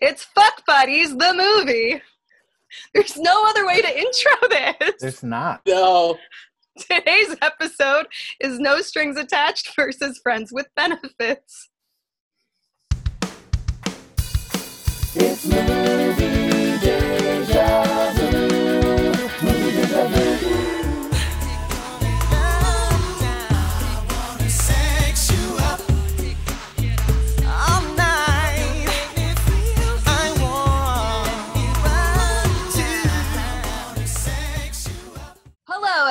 It's Fuck Buddies, the movie. There's no other way to intro this. There's not. No. Today's episode is No Strings Attached versus Friends with Benefits. It's movie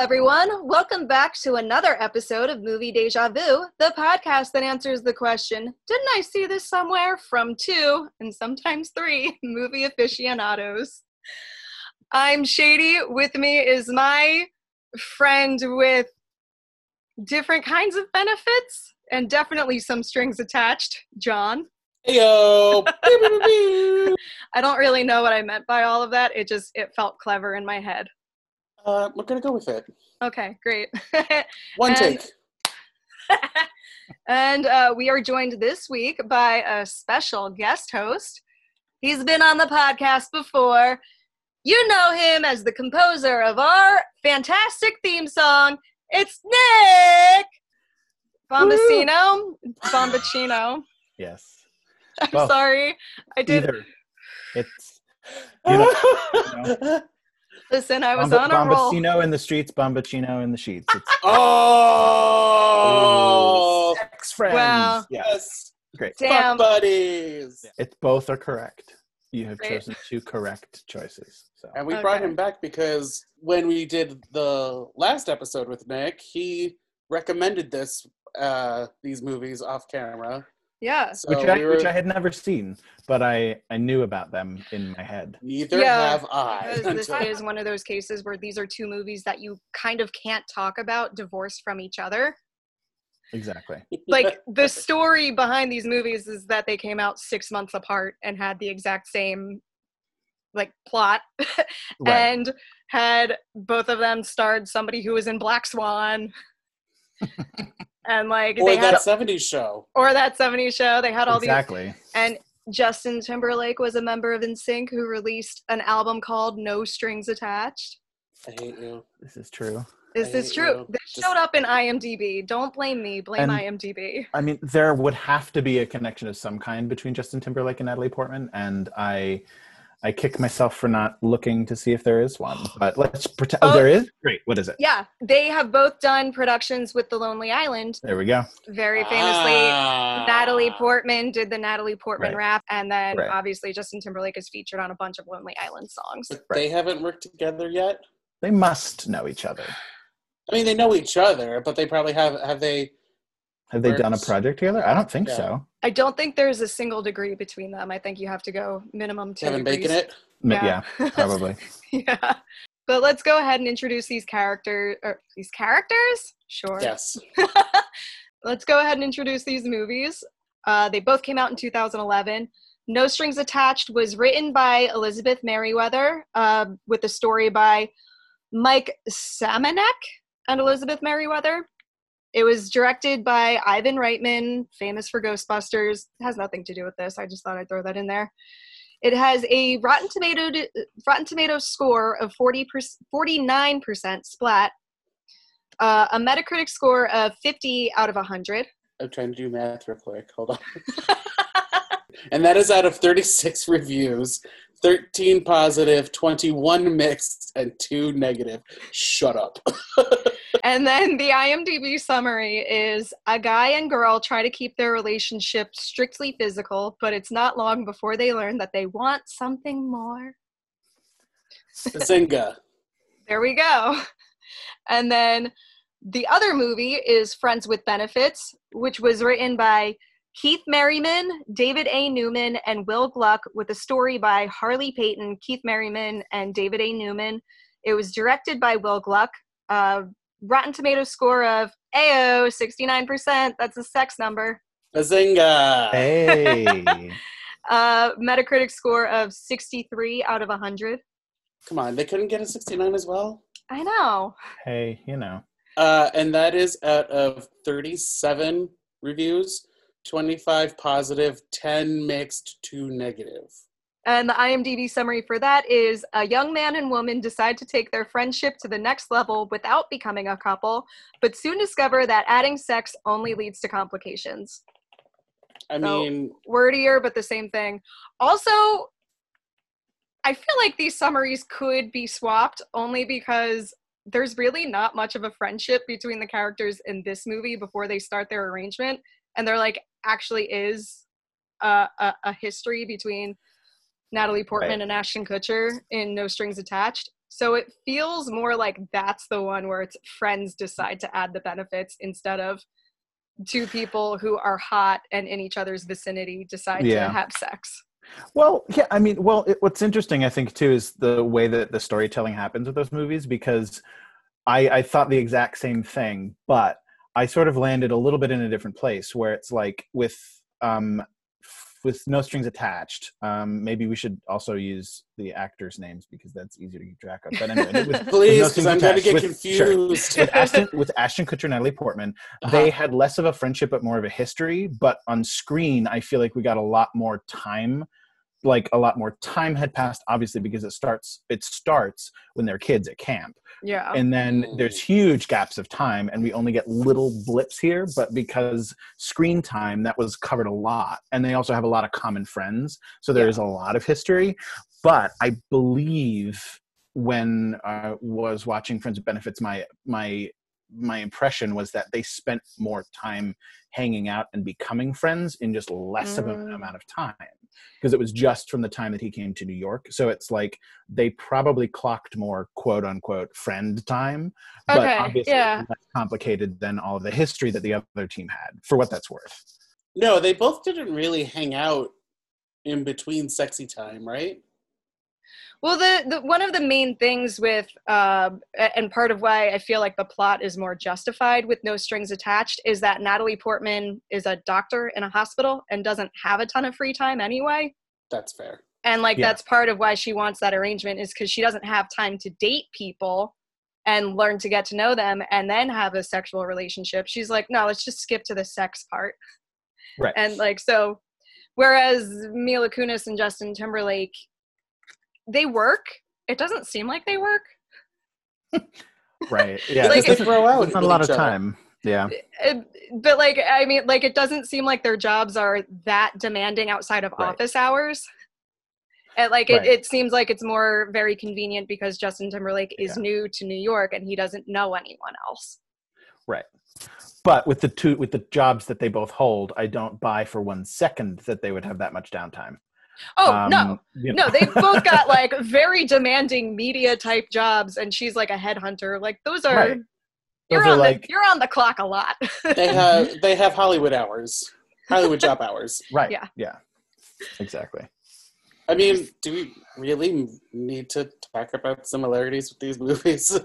everyone. Welcome back to another episode of Movie Deja Vu, the podcast that answers the question Didn't I see this somewhere? from two and sometimes three movie aficionados. I'm Shady. With me is my friend with different kinds of benefits and definitely some strings attached, John. Heyo. I don't really know what I meant by all of that. It just it felt clever in my head. Uh, we're gonna go with it. Okay, great. One And- take. and uh, we are joined this week by a special guest host. He's been on the podcast before. You know him as the composer of our fantastic theme song. It's Nick Bombacino. Bombacino. Yes. I'm Well, sorry. I did. Either. It's you know, Listen, I was Bomba- on a roll. Bombacino in the streets, Bombacino in the sheets. It's oh. ex friends. Wow. Yeah, Yes. great. Damn. Fuck buddies. It's both are correct. You have Great. chosen two correct choices. So And we brought him back because when we did the last episode with Nick, he recommended this uh these movies off camera. Yeah. So which I we were, which I had never seen, but I I knew about them in my head. neither Yeah, have I. This is one of those cases where these are two movies that you kind of can't talk about divorced from each other. Exactly. like the story behind these movies is that they came out six months apart and had the exact same like plot Right. and had both of them starred somebody who was in black swan and like or they had that 70s show. or that 70s show they had all exactly. these exactly and justin timberlake was a member of NSYNC who released an album called no strings attached I hate you. This is true. this is true you. this Just- showed up in imdb don't blame me blame And- imdb I mean, there would have to be a connection of some kind between Justin Timberlake and Natalie Portman, and I, I kick myself for not looking to see if there is one. But let's pretend. Oh, Oh. there is. Great. What is it? yeah they have both done productions with the lonely island There we go. very famously Ah. natalie portman did the natalie portman Right. rap and then Right. obviously justin timberlake is featured on a bunch of lonely island songs But they haven't worked together yet. They must know each other. I mean, they know each other, but they probably have. Have they? Have they done a project together? I don't think Yeah. so. i don't think there's a single degree between them i think you have to go minimum two Kevin degrees. Bacon it. Yeah. Yeah, probably. yeah but let's go ahead and introduce these characters or these characters sure Yes. let's go ahead and introduce these movies. Uh, they both came out in 2011. No Strings Attached was written by Elizabeth Meriwether uh, with a story by Mike Samonek and Elizabeth Meriwether. It was directed by Ivan Reitman, famous for Ghostbusters. It has nothing to do with this. I just thought I'd throw that in there. It has a Rotten Tomato Rotten Tomatoes score of 40 49% splat, uh, a Metacritic score of 50 out of 100. I'm trying to do math real quick. Hold on. and that is out of 36 reviews, 13 positive, 21 mixed, and two negative. Shut up. and then the IMDb summary is a guy and girl try to keep their relationship strictly physical, but it's not long before they learn that they want something more. Zinga. There we go. And then the other movie is Friends with Benefits, which was written by Keith Merriman, David A. Newman, and Will Gluck, with a story by Harley Peyton, Keith Merriman, and David A. Newman. It was directed by Will Gluck. Uh, Rotten Tomato score of AO, 69%. That's a sex number. Bazinga. Hey. Uh, Metacritic score of 63 out of 100. Come on, they couldn't get a 69 as well? I know. hey, you know. Uh, and that is out of 37 reviews, 25 positive, 10 mixed, 2 negative. And the IMDb summary for that is a young man and woman decide to take their friendship to the next level without becoming a couple, but soon discover that adding sex only leads to complications. I So- mean, Wordier, but the same thing. Also, I feel like these summaries could be swapped only because there's really not much of a friendship between the characters in this movie before they start their arrangement. And they're like actually is a, a, a history between Natalie Portman Right. and Ashton Kutcher in No Strings Attached. So it feels more like that's the one where it's friends decide to add the benefits instead of two people who are hot and in each other's vicinity decide Yeah. to have sex. Well, yeah, I mean, well, it, what's interesting, I think, too, is the way that the storytelling happens with those movies because I, I thought the exact same thing, but I sort of landed a little bit in a different place where it's like with um, f- with no strings attached. Um, maybe we should also use the actors' names because that's easier to keep track of. But anyway, with, please, because strings I'm going to get with- sure. confused. with Ashton with Ashton Kutcher and Natalie Portman, Uh-huh. they had less of a friendship but more of a history. But on screen, I feel like we got a lot more time. Like a lot more time had passed, obviously, because it starts. It starts when they're kids at camp, Yeah. and then Mm. there's huge gaps of time, and we only get little blips here. But because screen time, that was covered a lot, and they also have a lot of common friends, so there's Yeah. a lot of history. But I believe when I was watching Friends with Benefits, my my my impression was that they spent more time hanging out and becoming friends in just less of an Mm. amount of time because it was just from the time that he came to New York. So it's like they probably clocked more quote unquote friend time, but Okay, obviously yeah. less complicated than all of the history that the other team had, for what that's worth. no, they both didn't really hang out in between sexy time, right? Well, the, the one of the main things with, uh, and part of why I feel like the plot is more justified with no strings attached is that Natalie Portman is a doctor in a hospital and doesn't have a ton of free time anyway. That's fair. And like Yeah. that's part of why she wants that arrangement is because she doesn't have time to date people and learn to get to know them and then have a sexual relationship. She's like, no, let's just skip to the sex part. Right. And like so, whereas Mila Kunis and Justin Timberlake, they work. It doesn't seem like they work. right. Yeah. Like, this they isn't- throw out there's not a lot of each other. time. Yeah. Uh, but like I mean, like it doesn't seem like their jobs are that demanding outside of Right. office hours. And like Right. it, it seems like it's more very convenient because Justin Timberlake is Yeah. new to New York and he doesn't know anyone else. Right. But with the two with the jobs that they both hold, I don't buy for one second that they would have that much downtime. Oh no, Um, you know. no, they've both got like very demanding media type jobs, and she's like a headhunter. Like those are Right. you're Those are on like- the you're on the clock a lot. They have they have Hollywood hours, Hollywood job hours. right. Yeah. Yeah. Exactly. I mean, do we really need to talk about similarities with these movies?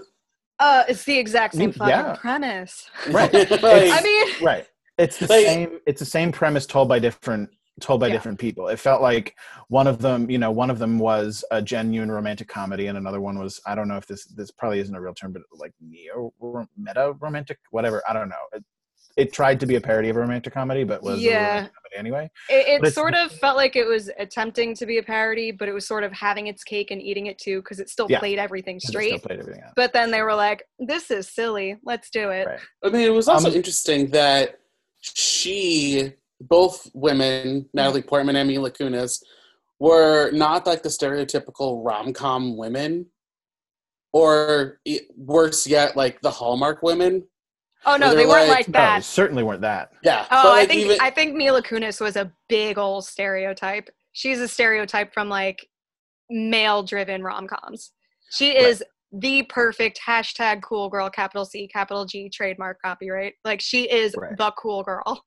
uh, it's the exact same fucking yeah. premise. Right. Like, I mean, Right. It's the Like- same it's the same premise told by different told by Yeah. different people. It felt like one of them, you know, one of them was a genuine romantic comedy and another one was I don't know if this this probably isn't a real term but like neo meta romantic whatever, I don't know. It, it tried to be a parody of a romantic comedy but was Yeah. romantic comedy anyway. It, it sort of felt like it was attempting to be a parody, but it was sort of having its cake and eating it too because it still Yeah. played everything 'cause it still straight. played everything out. But then they were like, "This is silly. Let's do it." Right. I mean, it was also Um, interesting that she, both women, Natalie Portman and Mila Kunis, were not like the stereotypical rom com women, or worse yet, like the Hallmark women. Oh no, They're weren't like- like No, that. certainly weren't that. Yeah. Oh, but, I think even- I think Mila Kunis was a big old stereotype. She's a stereotype from like male-driven rom-coms. She Right. is the perfect hashtag cool girl, capital C, capital G trademark copyright. Like she is Right. the cool girl.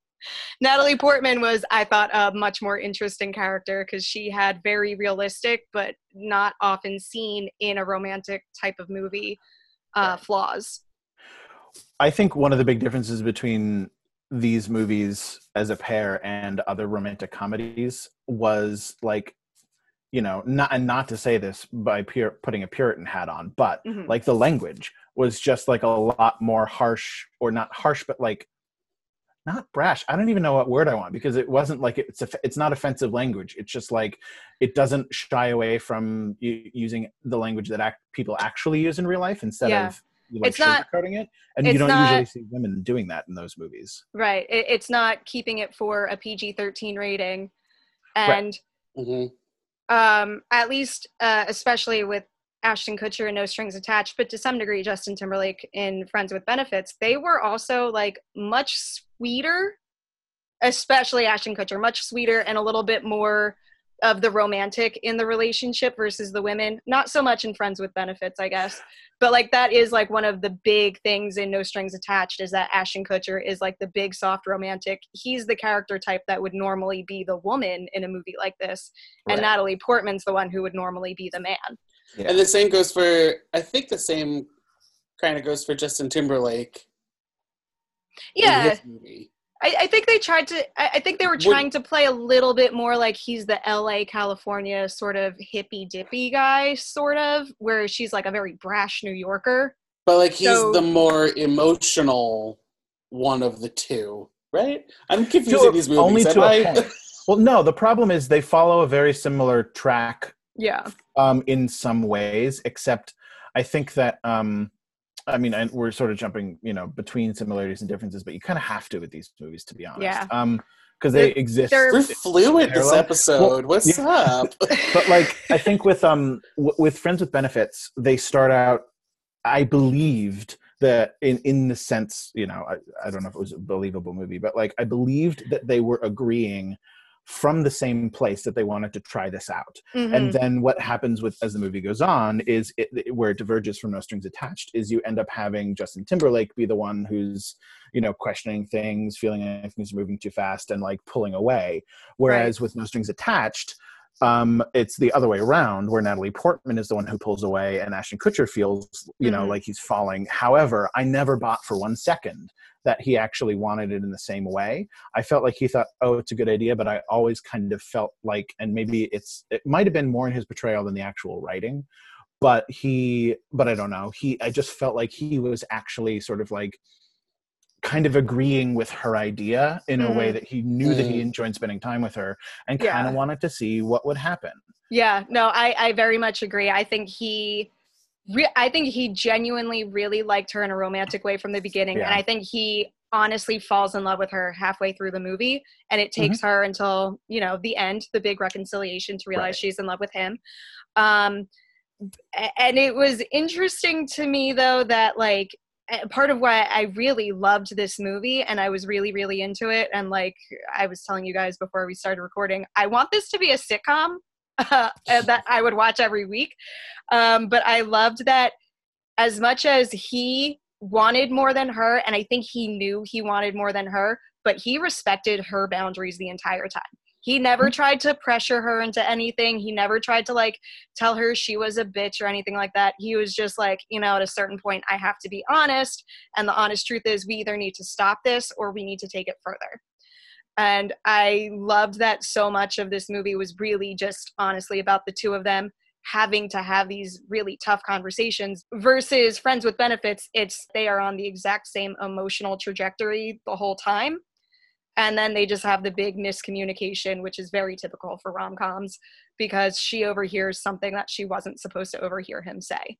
Natalie Portman was, I thought, a much more interesting character because she had very realistic, but not often seen in a romantic type of movie, uh, flaws. I think one of the big differences between these movies as a pair and other romantic comedies was like, you know, not and not to say this by pure, putting a Puritan hat on, but Mhm. like the language was just like a lot more harsh, or not harsh, but like not brash. I don't even know what word I want because it wasn't like it's a, it's not offensive language. It's just like it doesn't shy away from u- using the language that act, people actually use in real life instead Yeah. of like It's not- sugarcoating it. And you don't not- usually see women doing that in those movies. Right. It, it's not keeping it for a PG 13 rating. Right. And hmm um, at least, uh, especially with Ashton Kutcher and No Strings Attached, but to some degree, Justin Timberlake in Friends with Benefits, they were also like much sweeter, especially Ashton Kutcher, much sweeter and a little bit more of the romantic in the relationship versus the women. Not so much in Friends with Benefits, I guess. But like that is like one of the big things in No Strings Attached is that Ashton Kutcher is like the big soft romantic. He's the character type that would normally be the woman in a movie like this. And Natalie Portman's the one who would normally be the man. Yeah. And the same goes for, I think the same kind of goes for Justin Timberlake. Yeah. I, I think they tried to. I, I think they were Would- trying to play a little bit more like he's the L.A. California sort of hippy dippy guy, sort of, where she's like a very brash New Yorker. But like he's So- the more emotional one of the two, right? I'm confusing To a- these movies. only to I- a point. Well, no, the problem is they follow a very similar track Yeah, um, in some ways, except I think that um, I mean, and we're sort of jumping, you know, between similarities and differences, but you kind of have to with these movies, to be honest. Yeah. Um, because they They're- exist. they're- We're fluid this Parallel? episode. What's yeah. up? but like, I think with um w- with Friends with Benefits, they start out. I believed that in in the sense, you know, I, I don't know if it was a believable movie, but like I believed that they were agreeing from the same place that they wanted to try this out. Mhm. and then what happens with as the movie goes on is it, it- where it diverges from no strings attached is you end up having justin timberlake be the one who's you know questioning things feeling like things are moving too fast and like pulling away whereas with no strings attached um, it's the other way around where natalie portman is the one who pulls away and ashton kutcher feels you know Mhm. like he's falling however i never bought for one second that he actually wanted it in the same way I felt like he thought, oh, it's a good idea, but I always kind of felt like, and maybe it's, it might have been more in his portrayal than the actual writing, but he, but I don't know. He, I just felt like he was actually sort of like kind of agreeing with her idea in a way Mhm. that he knew that he Mhm. enjoyed spending time with her and kind of wanted to see what would happen. Yeah, no, I, I very much agree. I think he, re- I think he genuinely really liked her in a romantic way from the beginning, and I think he honestly falls in love with her halfway through the movie, and it Mm-hmm. takes her until you know the end, the big reconciliation, to realize Right. she's in love with him. Um, and it was interesting to me though that like part of why I really loved this movie and I was really, really into it. And like I was telling you guys before we started recording, I want this to be a sitcom uh, that I would watch every week. Um, but I loved that as much as he wanted more than her, and I think he knew he wanted more than her, but he respected her boundaries the entire time. He never tried to pressure her into anything. He never tried to like tell her she was a bitch or anything like that. He was just like, you know, at a certain point, I have to be honest. And the honest truth is, we either need to stop this or we need to take it further. And I loved that so much of this movie. Was really just honestly about the two of them having to have these really tough conversations versus friends with benefits. It's they are on the exact same emotional trajectory the whole time. And then they just have the big miscommunication which is very typical for rom-coms because she overhears something that she wasn't supposed to overhear him say.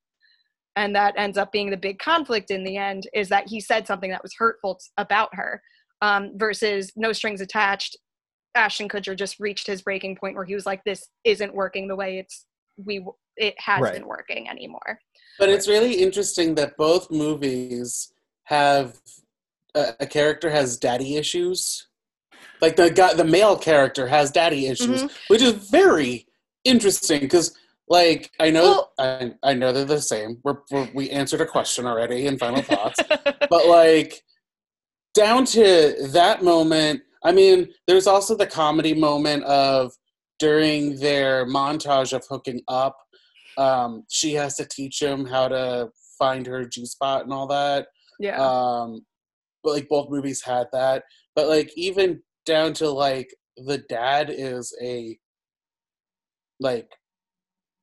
And that ends up being the big conflict in the end is that he said something that was hurtful t- about her um, versus no strings attached ashton kutcher just reached his breaking point where he was like this isn't working the way it's we it has Right. been working anymore But it's really interesting that both movies have a, a character has daddy issues. Like the guy, the male character has daddy issues, Mhm. which is very interesting because, like, I know, Well- I, I know they're the same. We're, we're, we answered a question already in final thoughts, but like, down to that moment. I mean, there's also the comedy moment of during their montage of hooking up um, she has to teach him how to find her G spot and all that. yeah Um, but like both movies had that. But like even down to like the dad is a like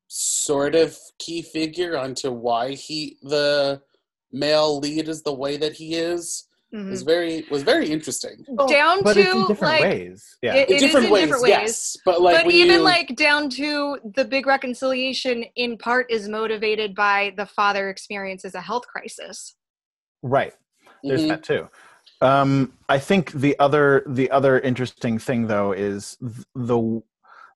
sort of key figure onto why he the male lead is the way that he is. Mhm. was very was very interesting. down but to it's in different like ways. Yeah. it- in is different in ways, different ways. yes. But like but even you, like down to the big reconciliation in part is motivated by the father experiences a health crisis right. There's Mhm. that too. Um, I think the other the other interesting thing though is th- the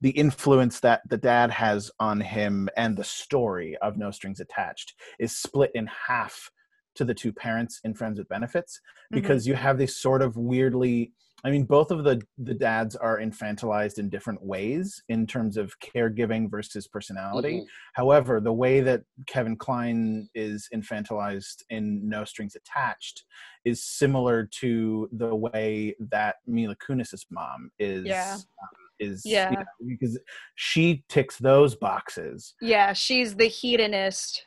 the influence that the dad has on him and the story of No Strings Attached is split in half to the two parents in Friends with Benefits because you have this sort of weirdly I mean both of the the dads are infantilized in different ways in terms of caregiving versus personality. Mhm. However, the way that Kevin Kline is infantilized in No Strings Attached is similar to the way that Mila Kunis's mom is. Yeah. um, is you Yeah. know, because she ticks those boxes, yeah she's the hedonist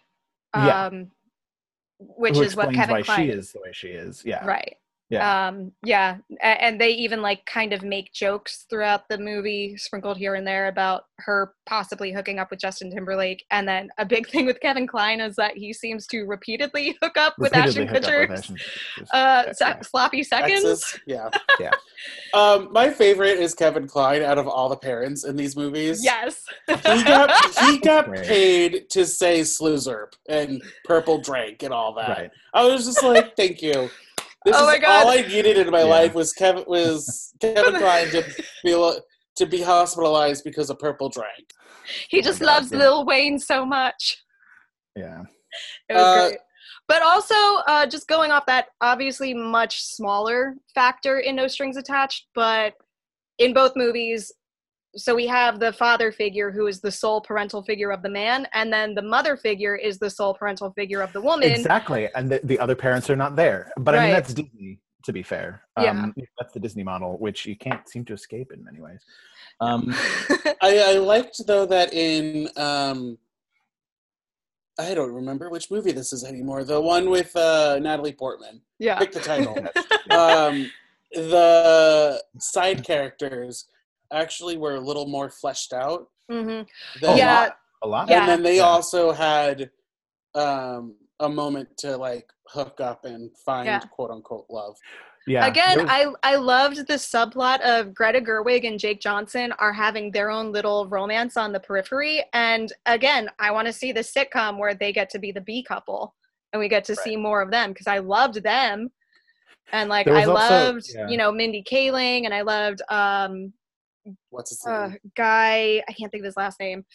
Yeah. Which who is what kevin why Kline she is the way she is. Yeah, right yeah, um yeah and they even like kind of make jokes throughout the movie sprinkled here and there about her possibly hooking up with justin timberlake and then a big thing with kevin kline is that he seems to repeatedly hook up with ashton Repeatedly kutcher with Ashton Kutcher's- uh yeah, sa- sloppy seconds Texas, yeah, Yeah. Um, my favorite is Kevin Kline out of all the parents in these movies. yes he got he got paid to say Sloozerp and Purple Drank and all that. Right. I was just like, thank you. This Oh is my God. all I needed in my Yeah. life was Kevin was Kevin Kline to be to be hospitalized because of Purple Drank. he Oh my just God, loves yeah. lil wayne so much Yeah. It was Uh, great. But also, uh, just going off that obviously much smaller factor in No Strings Attached, but in both movies, so we have the father figure who is the sole parental figure of the man, and then the mother figure is the sole parental figure of the woman. Exactly, and the, the other parents are not there. But I mean, that's Disney. To be fair, Yeah. um, that's the Disney model, which you can't seem to escape in many ways. Um, I, I liked though that in um I don't remember which movie this is anymore. The one with uh, Natalie Portman. yeah. Pick the title. um, the side characters actually were a little more fleshed out. hmm Than, A Yeah. lot, a lot. Yeah. And then they Yeah. also had um, a moment to like hook up and find Yeah. quote unquote love. yeah. Again, was- I I loved the subplot of Greta Gerwig and Jake Johnson are having their own little romance on the periphery. And again, I want to see the sitcom where they get to be the B couple and we get to see more of them because I loved them. And like I also- loved, yeah. you know, Mindy Kaling and I loved um What's his name? uh guy, I can't think of his last name.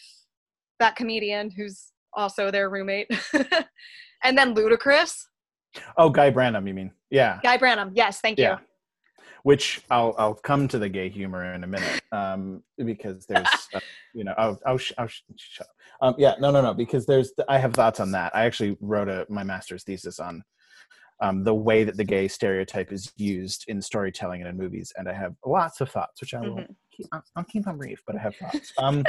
That comedian who's also their roommate. and then Ludacris. oh, Guy Branum, you mean? Yeah. Guy Branum. Yes, thank you. Yeah. Which I'll I'll come to the gay humor in a minute, um, because there's, uh, you know, oh oh sh- oh sh- shut up. Um, yeah, no no no, because there's I have thoughts on that. I actually wrote a my master's thesis on um, the way that the gay stereotype is used in storytelling and in movies, and I have lots of thoughts, which I will Mhm. Keep. I'll, I'll keep them brief, but I have thoughts. Um,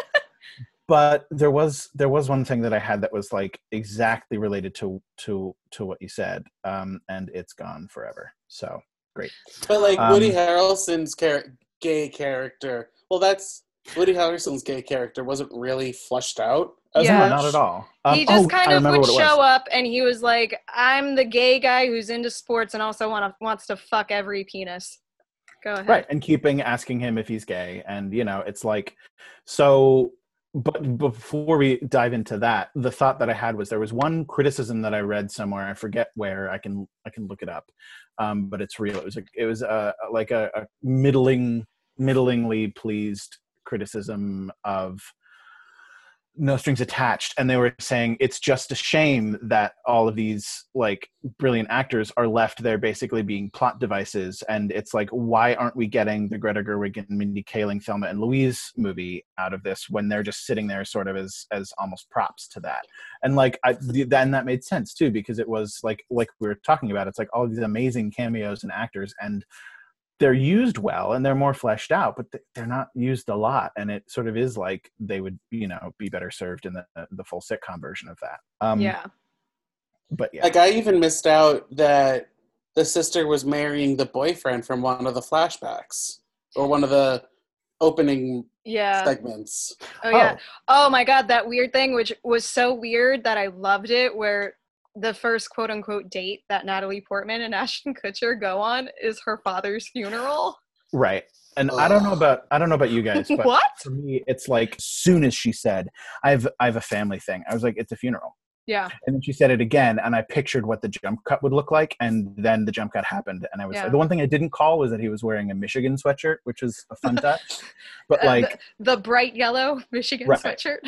but there was there was one thing that I had that was like exactly related to to to what you said, um, and it's gone forever. So great. But like Um, Woody Harrelson's char- gay character. Well, that's Woody Harrelson's gay character wasn't really flushed out. As Yeah. Much. not at all. Um, he just oh, kind of would what it was. show up and he was like i'm the gay guy who's into sports and also want to wants to fuck every penis go ahead. right and keeping asking him if he's gay and you know it's like so but before we dive into that the thought that i had was there was one criticism that i read somewhere i forget where i can i can look it up um, but it's real it was a, it was a, like a, a middling middlingly pleased criticism of no strings attached and they were saying it's just a shame that all of these like brilliant actors are left there basically being plot devices and it's like why aren't we getting the greta gerwig and mindy kaling thelma and louise movie out of this when they're just sitting there sort of as as almost props to that? And like I, th- then that made sense too because it was like like we were talking about it's like all these amazing cameos and actors and they're used well and they're more fleshed out but they're not used a lot and it sort of is like they would you know be better served in the the full sitcom version of that. Um yeah. but yeah. Like I even missed out that the sister was marrying the boyfriend from one of the flashbacks or one of the opening yeah. segments. oh yeah. Oh my god that weird thing which was so weird that i loved it where the first quote unquote date that Natalie Portman and Ashton Kutcher go on is her father's funeral. Right. And I don't know about I don't know about you guys, but what? for me, it's like soon as she said, "I've I have a family thing," I was like, "It's a funeral." Yeah. And then she said it again, and I pictured what the jump cut would look like, and then the jump cut happened, and I was Yeah. the one thing I didn't call was that he was wearing a Michigan sweatshirt, which was a fun touch. But Uh, like, the, the bright yellow Michigan Right. sweatshirt.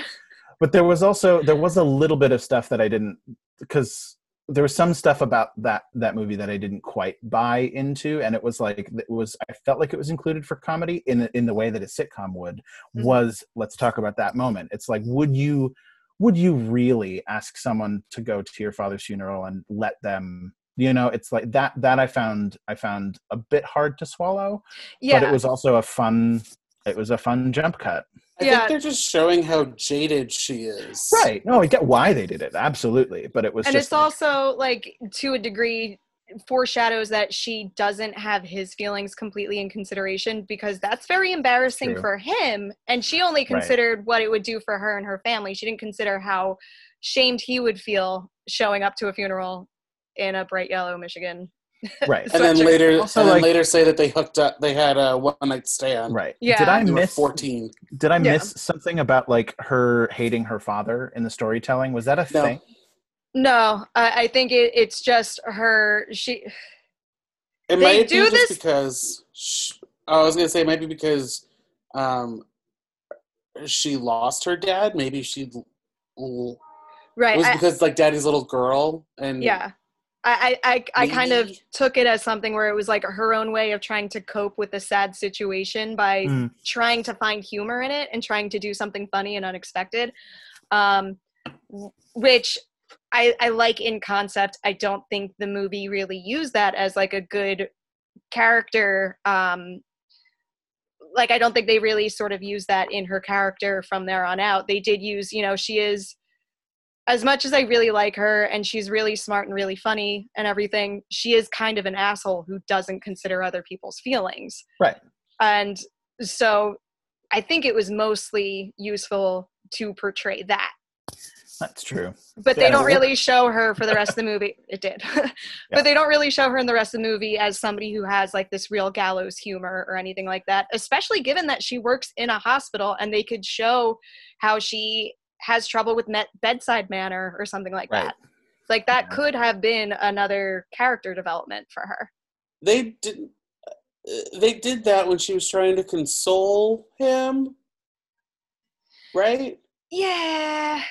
but there was also there was a little bit of stuff that I didn't because there was some stuff about that that movie that I didn't quite buy into, and it was like it was I felt like it was included for comedy in in the way that a sitcom would. Mhm. Was let's talk about that moment. It's like would you would you really ask someone to go to your father's funeral and let them you know it's like that that i found i found a bit hard to swallow Yeah. but it was also a fun it was a fun jump cut I Yeah. think they're just showing how jaded she is. right no i get why they did it absolutely but it was and just it's like- also like to a degree foreshadows that she doesn't have his feelings completely in consideration because that's very embarrassing True. for him and she only Right. considered what it would do for her and her family she didn't consider how shamed he would feel showing up to a funeral in a bright yellow michigan right And then later, Also, and then like- later say that they hooked up. They had a one night stand. right Yeah. did i miss fourteen. did i Yeah. miss something about like her hating her father in the storytelling was that a No. thing no i, I think it, it's just her she It They might do be just this- because sh I was gonna say it might be because um, she lost her dad. Maybe she l- l- right it was I- because like daddy's little girl and yeah I, I, I, I kind of took it as something where it was like her own way of trying to cope with a sad situation by Mm. trying to find humor in it and trying to do something funny and unexpected. Um, which I, I like in concept. I don't think the movie really used that as like a good character. Um, like I don't think they really sort of used that in her character from there on out. They did use, you know, she is as much as I really like her and she's really smart and really funny and everything, she is kind of an asshole who doesn't consider other people's feelings. Right. And so I think it was mostly useful to portray that. that's true But they don't really show her for the rest of the movie. It did. Yeah. But they don't really show her in the rest of the movie as somebody who has like this real gallows humor or anything like that, especially given that she works in a hospital and they could show how she has trouble with met- bedside manner or something like Right. that. Like that Yeah. could have been another character development for her. they did uh, they did that when she was trying to console him, right? Yeah.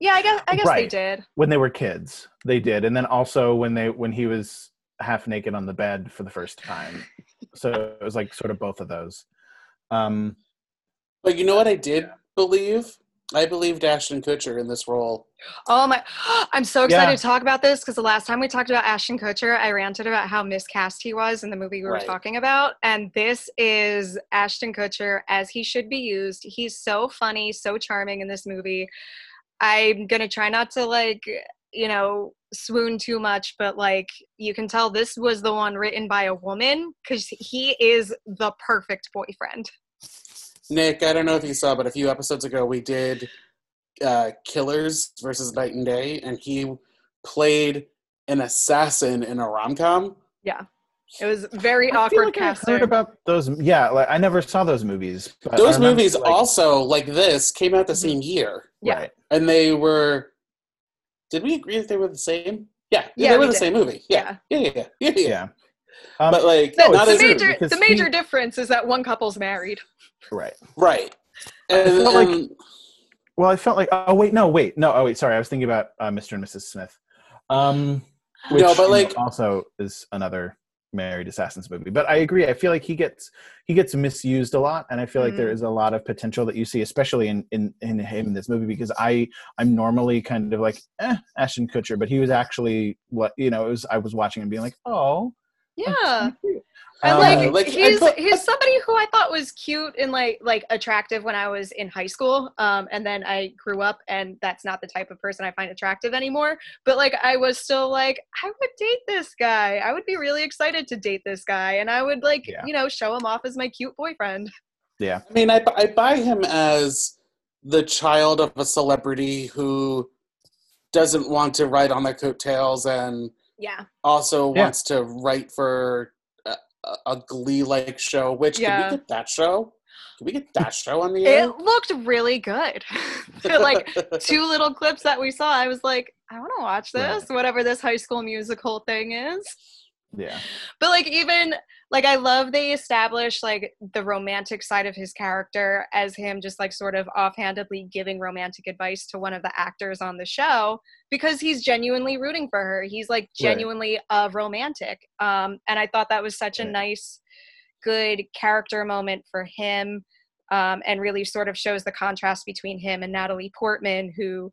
Yeah, I guess I guess they did. when they were kids they did and then also when they when he was half naked on the bed for the first time so it was like sort of both of those um But you know what I did believe? I believed Ashton Kutcher in this role. Oh my! I'm so excited Yeah. to talk about this because the last time we talked about Ashton Kutcher, I ranted about how miscast he was in the movie we were Right. talking about, and this is Ashton Kutcher as he should be used. He's so funny, so charming in this movie. I'm gonna try not to like, you know, swoon too much, but like, you can tell this was the one written by a woman because he is the perfect boyfriend. Nick, I don't know if you saw, but a few episodes ago we did uh, Killers versus Night and Day, and he played an assassin in a rom com. Yeah. It was very I feel awkward like I casting. heard about those yeah like i never saw those movies but Those remember, movies like, also, like this, came out the Mhm. same year, Yeah. right and they were. Did we agree that they were the same? Yeah, Yeah, they were we the did. same movie. Yeah, yeah, yeah, yeah, yeah. yeah. yeah um, But like, The, not the as true, major, because the major he- difference is that one couple's married. right right. And, felt like- and- well i felt like oh wait no wait no oh wait sorry i was thinking about uh, mr and mrs smith um which No, but, you know, like- also is another married assassins movie but i agree i feel like he gets he gets misused a lot and i feel like there Mhm. is a lot of potential that you see especially in in in him in this movie because i i'm normally kind of like eh ashton kutcher but he was actually what you know it was i was watching and being like oh that's Yeah. kinda. And Um, like, like, he's put- he's somebody who I thought was cute and like like attractive when I was in high school. Um, and then I grew up, and that's not the type of person I find attractive anymore. But like, I was still like, I would date this guy. I would be really excited to date this guy, and I would like, Yeah. you know, show him off as my cute boyfriend. yeah I mean, I, I buy him as the child of a celebrity who doesn't want to ride on their coattails and Yeah. also Yeah. wants to write for a, a- a Glee like show. Which Yeah. can we get that show? Can we get that show on the air? It looked really good. Like two little clips that we saw, I was like, I want to watch Right. this, whatever this high school musical thing is. Yeah. But like even like I love they establish like the romantic side of his character as him just like sort of offhandedly giving romantic advice to one of the actors on the show because he's genuinely rooting for her. He's like genuinely a romantic. Um and I thought that was such a nice good character moment for him um and really sort of shows the contrast between him and Natalie Portman who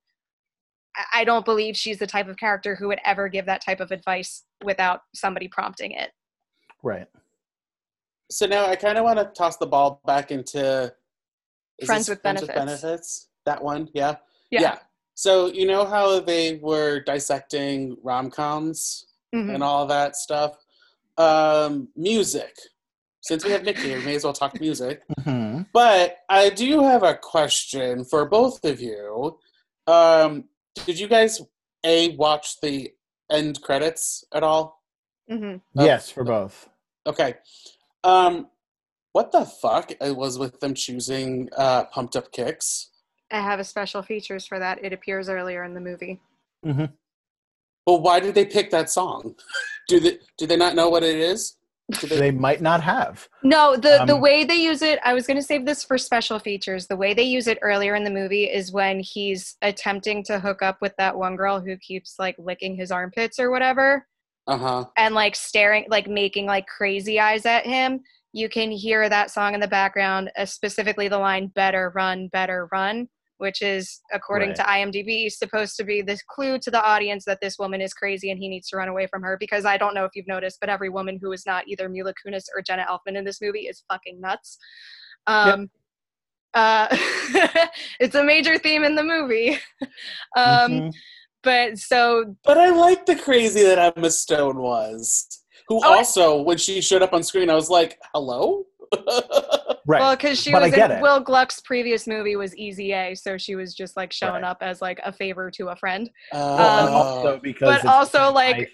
I- I don't believe she's the type of character who would ever give that type of advice without somebody prompting it. Right. So now I kind of want to toss the ball back into is Friends this with Benefits. Benefits? That one, yeah. Yeah. So you know how they were dissecting rom coms Mhm. and all that stuff. Um, music. Since we have Nick here, we may as well talk music. hmm But I do have a question for both of you. Um, did you guys a watch the end credits at all? Mm-hmm. Oh. Yes, for both. Okay. Um, what the fuck it was with them choosing uh, pumped up kicks? I have a special features for that. It appears earlier in the movie. hmm Well, why did they pick that song? Do they do they not know what it is? Do They might not have. No, the the Um, way they use it, I was going to save this for special features. The way they use it earlier in the movie is when he's attempting to hook up with that one girl who keeps like licking his armpits or whatever Uh huh. and like staring like making like crazy eyes at him. You can hear that song in the background, uh, specifically the line "Better run, better run," which is, according Right. to IMDb, supposed to be this clue to the audience that this woman is crazy and he needs to run away from her. Because I don't know if you've noticed, but every woman who is not either Mila Kunis or Jenna Elfman in this movie is fucking nuts. Um, uh, it's a major theme in the movie. um, Mhm. But so But I like the crazy that Emma Stone was, who Oh, I- also, when she showed up on screen, I was like, "Hello." Right. Well, because she But was in it. Will Gluck's previous movie was Easy A, so she was just like showing Right. up as like a favor to a friend. Well, Um, also because but also, like-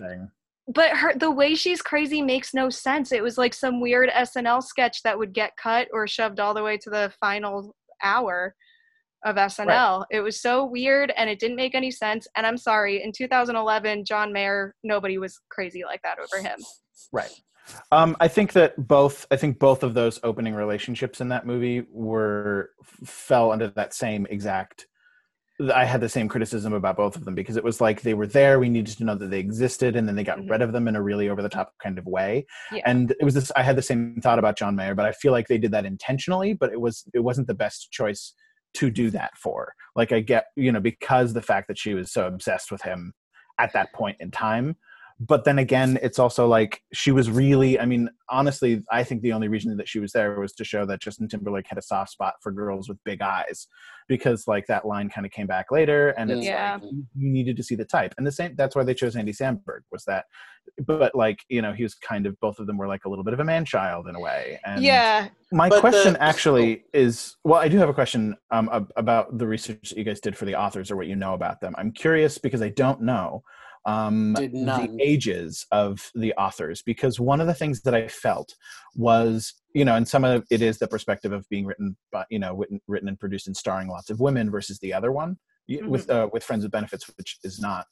But her the way she's crazy makes no sense. It was like some weird SNL sketch that would get cut or shoved all the way to the final hour of SNL. It was so weird and it didn't make any sense. And I'm sorry, in 2011, John Mayer, nobody was crazy like that over him. Right. Um, I think that both. I think both of those opening relationships in that movie were fell under that same exact. I had the same criticism about both of them because it was like they were there. We needed to know that they existed, and then they got Mhm. rid of them in a really over the top kind of way. Yeah. And it was this. I had the same thought about John Mayer, but I feel like they did that intentionally. But it was it wasn't the best choice to do that for. Like I get you know because the fact that she was so obsessed with him at that point in time but then again it's also like she was really i mean honestly i think the only reason that she was there was to show that justin timberlake had a soft spot for girls with big eyes because like that line kind of came back later and it's Yeah. like you you needed to see the type and the same that's why they chose andy samberg was that but like you know he was kind of both of them were like a little bit of a man child in a way and yeah. my But question the- actually is well, I do have a question um, ab- about the research that you guys did for the authors or what you know about them. I'm curious because I don't know um, the ages of the authors because one of the things that I felt was, you know, and some of it is the perspective of being written, by, you know, written, written and produced and starring lots of women versus the other one y- with uh, with Friends with Benefits, which is not.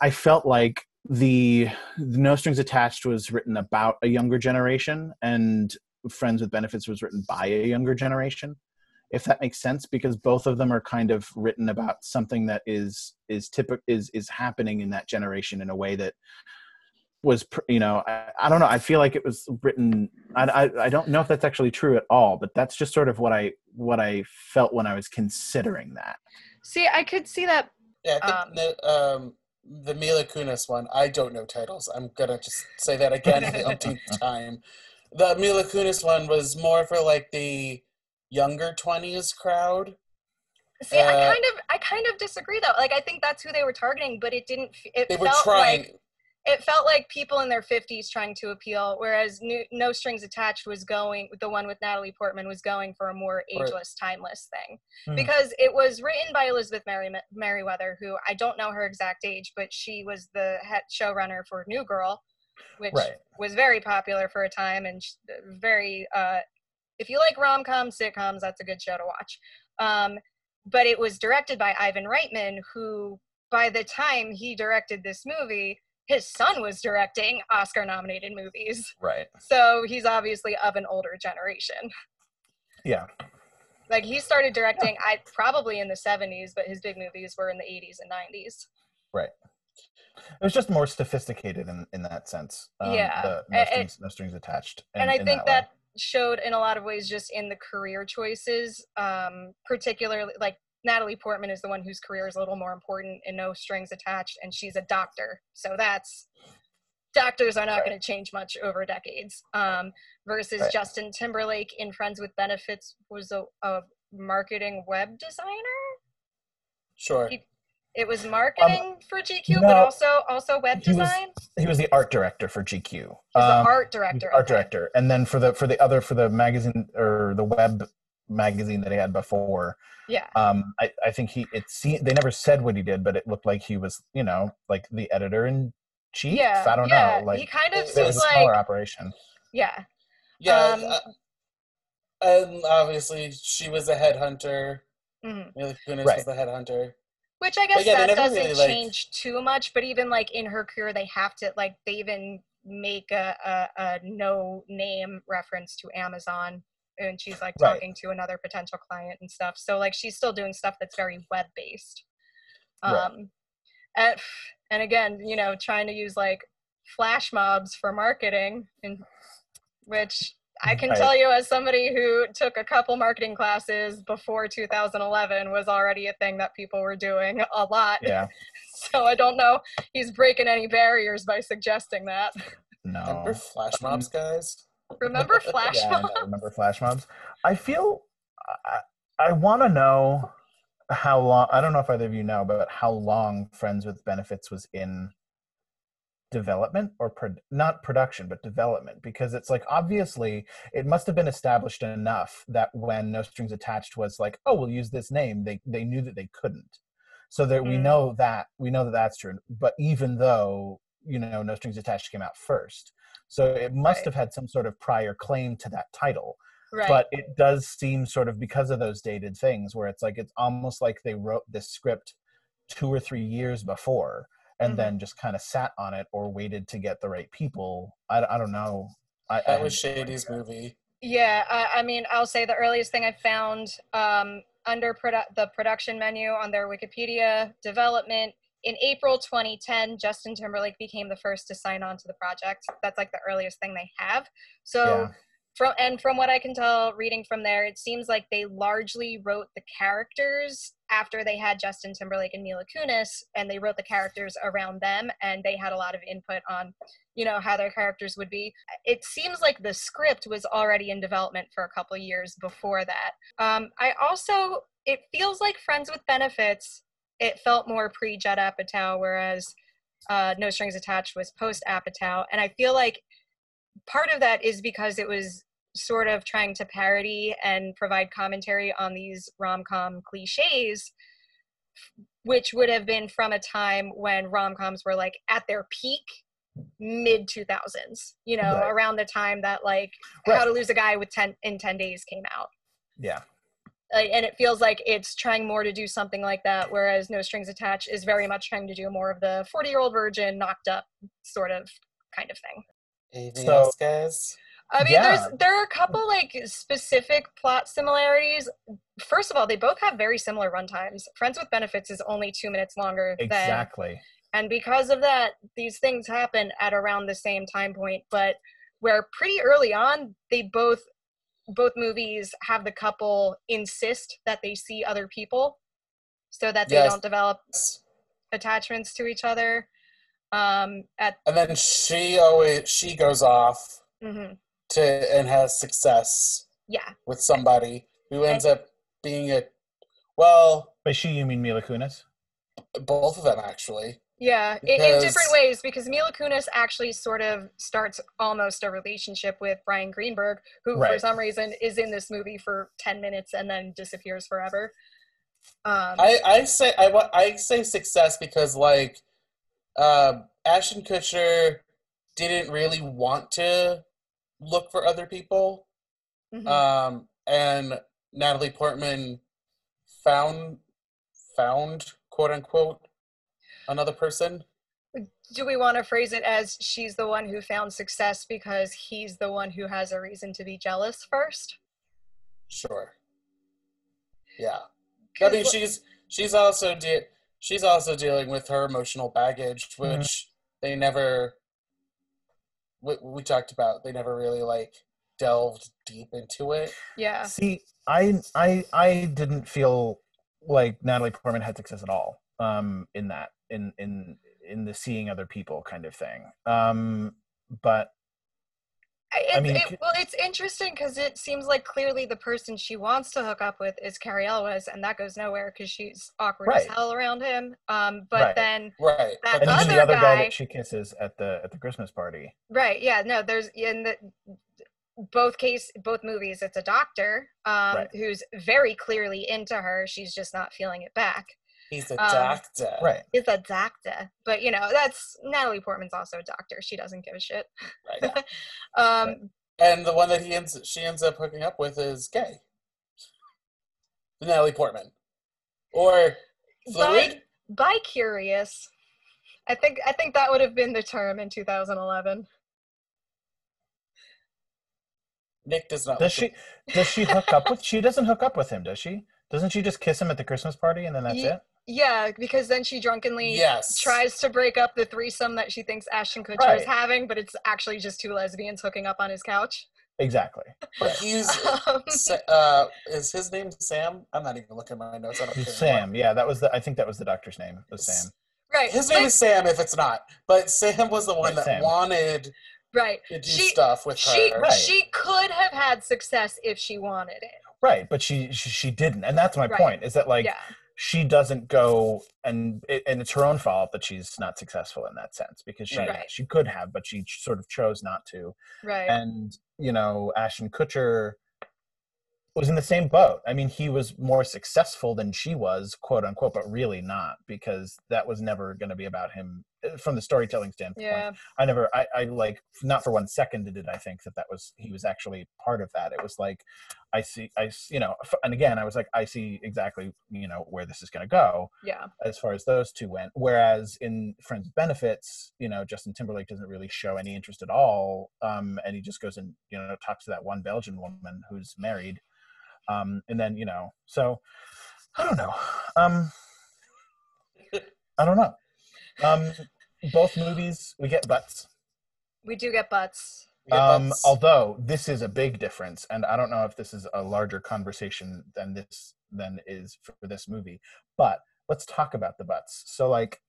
I felt like the, the No Strings Attached was written about a younger generation, and Friends with Benefits was written by a younger generation. If that makes sense, because both of them are kind of written about something that is is typical is is happening in that generation in a way that was pr- you know I, I don't know I feel like it was written I, I I don't know if that's actually true at all but that's just sort of what I what I felt when I was considering that See, I could see that. Yeah, I Um, the, um, the Mila Kunis one, I don't know titles. I'm gonna just say that again the umpteenth time. The Mila Kunis one was more for like the younger 20s crowd. See, I Uh, kind of, I kind of disagree though. Like, I think that's who they were targeting, but it didn't. It They were felt trying. like it felt like people in their 50s trying to appeal whereas New, no strings attached was going the one with natalie portman was going for a more ageless timeless thing Hmm. because it was written by elizabeth Merri- meriwether who i don't know her exact age but she was the head showrunner for new girl which Right. was very popular for a time and very uh if you like rom coms, sitcoms that's a good show to watch um but it was directed by ivan reitman who by the time he directed this movie his son was directing oscar nominated movies Right. so he's obviously of an older generation Yeah. like he started directing i probably in the 70s but his big movies were in the 80s and 90s Right. It was just more sophisticated in, in that sense. Um, Yeah, The, no, strings, no strings attached. and in- I think way. that, showed in a lot of ways just in the career choices. Um, particularly, like Natalie Portman is the one whose career is a little more important and no strings attached, and she's a doctor. So that's doctors are not Right. going to change much over decades. Um, versus Right. Justin Timberlake in Friends with Benefits was a, a marketing web designer. Sure. He- It was marketing for GQ, but Um, also also web he was design. he was the art director for GQ. He was the Um, art director. the art okay. director, and then for the for the other for the magazine or the web magazine that he had before, Yeah. um, I I think he it seemed they never said what he did, but it looked like he was you know like the editor in chief. Yeah. I don't yeah. know. Like he kind of it it seems was a like smaller operation. yeah. Yeah. Um, uh, and obviously, she was a headhunter. mhm. Mila Kunis Right. was the headhunter. Which I guess yeah, that doesn't really, like- change too much, but even like in her career, they have to like they even make a, a, a no name reference to Amazon, and she's like Right. talking to another potential client and stuff. So like she's still doing stuff that's very web based. Right. Um, and, and again, you know, trying to use like flash mobs for marketing, and which I can Right. tell you as somebody who took a couple marketing classes before 2011 was already a thing that people were doing a lot. Yeah. So I don't know he's breaking any barriers by suggesting that. No. Remember Flash um, Mobs, guys? Remember flash yeah, mobs? remember flash mobs. I feel I, I want to know how long. I don't know if either of you know, but how long Friends with Benefits was in development or pro- not production, but development, because it's like obviously it must have been established enough that when No Strings Attached was like, oh, we'll use this name, they they knew that they couldn't. So that we Mm. know that we know that that's true. But even though you know No Strings Attached came out first, so it must Right. have had some sort of prior claim to that title. Right. But it does seem sort of because of those dated things where it's like it's almost like they wrote this script two or three years before and Mhm. then just kind of sat on it or waited to get the right people. I, I don't know. I, I That have was Shady's idea. movie. Yeah, I, I mean, I'll say the earliest thing I found um, under produ- the production menu on their Wikipedia development in April 2010, Justin Timberlake became the first to sign on to the project. That's like the earliest thing they have. So Yeah. from and from what I can tell, reading from there, it seems like they largely wrote the characters after they had Justin Timberlake and Mila Kunis, and they wrote the characters around them, and they had a lot of input on, you know, how their characters would be. It seems like the script was already in development for a couple years before that. Um, I also, it feels like Friends with Benefits. It felt more pre Judd Apatow, whereas uh, No Strings Attached was post Apatow, and I feel like part of that is because it was sort of trying to parody and provide commentary on these rom-com cliches which would have been from a time when rom-coms were like at their peak mid 2000s you know Right. around the time that like Right. how to lose a guy with 10 in 10 days came out Yeah. like, and it feels like it's trying more to do something like that whereas no strings attached is very much trying to do more of the 40 year old virgin knocked up sort of kind of thing Anything So- else, guys? I mean, Yeah. there's there are a couple like specific plot similarities. First of all, they both have very similar runtimes. Friends with Benefits is only two minutes longer than, Exactly. and because of that, these things happen at around the same time point. But where pretty early on, they both both movies have the couple insist that they see other people, so that they Yes. don't develop attachments to each other. Um, at And then she always she goes off mhm, to and has success yeah, with somebody who ends up being a well, By she, you mean Mila Kunis? both of them actually. Yeah, in, in different ways because Mila Kunis actually sort of starts almost a relationship with Bryan Greenberg, who for some reason is in this movie for ten minutes and then disappears forever. Um, I, I say I I say success because like uh, Ashton Kutcher didn't really want to look for other people, mhm. um, and Natalie Portman found found quote unquote another person. Do we want to phrase it as she's the one who found success because he's the one who has a reason to be jealous first? Sure. Yeah. I mean, she's she's also de- she's also dealing with her emotional baggage, Mhm. which they never we, we talked about. They never really like delved deep into it. yeah, See, I I I didn't feel like Natalie Portman had success at all um, in that in in in the seeing other people kind of thing. Um, but I- mean, it- well, it's interesting because it seems like clearly the person she wants to hook up with is Cary Elwes, and that goes nowhere because she's awkward as hell around him. Um, but Right. then, Right. That and even the other other guy guy- that she kisses at the at the Christmas party. right, yeah, no, there's in the both case, both movies, it's a doctor um, Right. who's very clearly into her. She's just not feeling it back. He's a um, doctor. Right. He's a doctor, but you know that's Natalie Portman's also a doctor. She doesn't give a shit. Right. Um, And the one that he ends she ends up hooking up with is gay. Natalie Portman. Or fluid? bi curious. I think I think that would have been the term in 2011. Nick does not. Does like she does she hook up with? She doesn't hook up with him, does she? Doesn't she just kiss him at the Christmas party and then that's Ye- it? Yeah, because then she drunkenly Yes. tries to break up the threesome that she thinks Ashton Kutcher is having, but it's actually just two lesbians hooking up on his couch. Exactly. But he's Um, Sa- uh, is his name Sam? I'm not even looking at my notes. I don't care anymore. Sam. Yeah, that was the. I think that was the doctor's name. Was Sam. right, His name like- is Sam if it's not. But Sam was the one Right, that Sam. wanted right. to do She- stuff with She her. Right. she could have had success if she wanted it. Right, but she she, she didn't, and that's my Right. point. Is that like yeah, she doesn't go and it, and it's her own fault that she's not successful in that sense because she Right. she could have, but she sort of chose not to. right. And you know, Ashton Kutcher was in the same boat. I mean, he was more successful than she was, quote unquote, but really not because that was never going to be about him uh, from the storytelling standpoint. yeah, I never, I, I like, not for one second did I think that that was, he was actually part of that. It was like, I see, I, you know, and again, I was like, I see exactly, you know, where this is going to go yeah, as far as those two went. Whereas in Friends Benefits, you know, Justin Timberlake doesn't really show any interest at all. Um, and he just goes and, you know, talks to that one Belgian woman who's married. Um, and then, you know, so I don't know. Um, I don't know. Um, both movies, we get butts. we do get butts. Yeah, Um, that's- although this is a big difference, and I don't know if this is a larger conversation than this than is for this movie, but let's talk about the butts. So, like,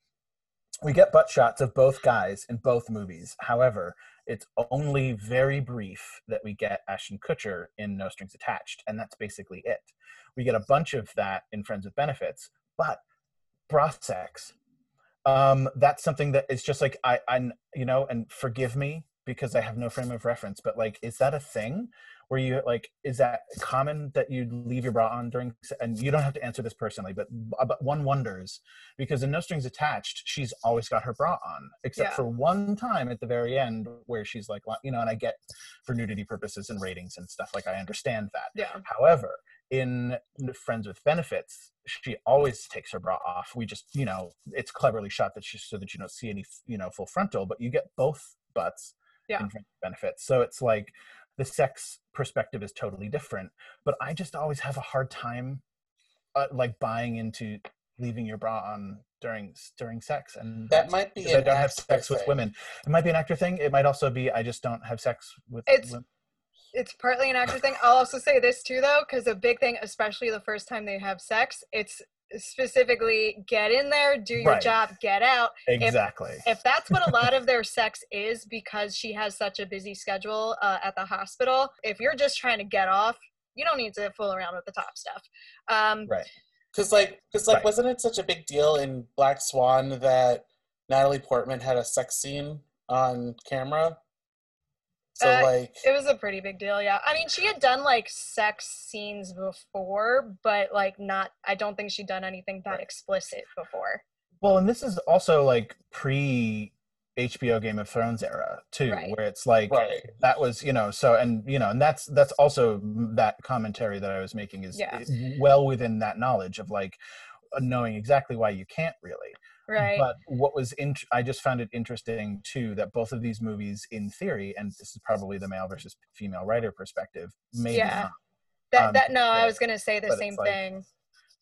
we get butt shots of both guys in both movies. However, it's only very brief that we get Ashton Kutcher in No Strings Attached, and that's basically it. We get a bunch of that in Friends with Benefits, but bra sex. Um, that's something that is just like I, I, you know, and forgive me because I have no frame of reference, but like, is that a thing where you like, is that common that you leave your bra on during, and you don't have to answer this personally, but, uh, but one wonders because in No Strings Attached, she's always got her bra on, except Yeah. for one time at the very end where she's like, you know, and I get for nudity purposes and ratings and stuff, like I understand that. Yeah, However, in Friends with Benefits, she always takes her bra off. We just, you know, it's cleverly shot that she so that you don't see any, you know, full frontal, but you get both butts Yeah. Friends with Benefits. So it's like the sex perspective is totally different. But I just always have a hard time, uh, like buying into leaving your bra on during during sex, and that might be because I don't have actor sex with women. It might be an actor thing. It might also be I just don't have sex with. It's- women. it's partly an actor thing. I'll also say this too, though, because a big thing, especially the first time they have sex, it's specifically get in there, do your Right. job, get out. exactly. If that's what a lot of their sex is, because she has such a busy schedule uh, at the hospital, if you're just trying to get off, you don't need to fool around with the top stuff. Um, right. Cause like, cause like, Right. wasn't it such a big deal in Black Swan that Natalie Portman had a sex scene on camera. So Uh, like It was a pretty big deal, yeah. I mean, she had done like sex scenes before, but like not. I don't think she'd done anything that Right. explicit before. Well, and this is also like pre HBO Game of Thrones era too, Right. where it's like right. that was you know so and you know and that's that's also that commentary that I was making is Yeah. is well within that knowledge of like uh, knowing exactly why you can't really. Right. But what was in, I just found it interesting too that both of these movies, in theory, and this is probably the male versus female writer perspective, maybe Yeah. not. that um, that no, I was gonna say the same it's like- thing.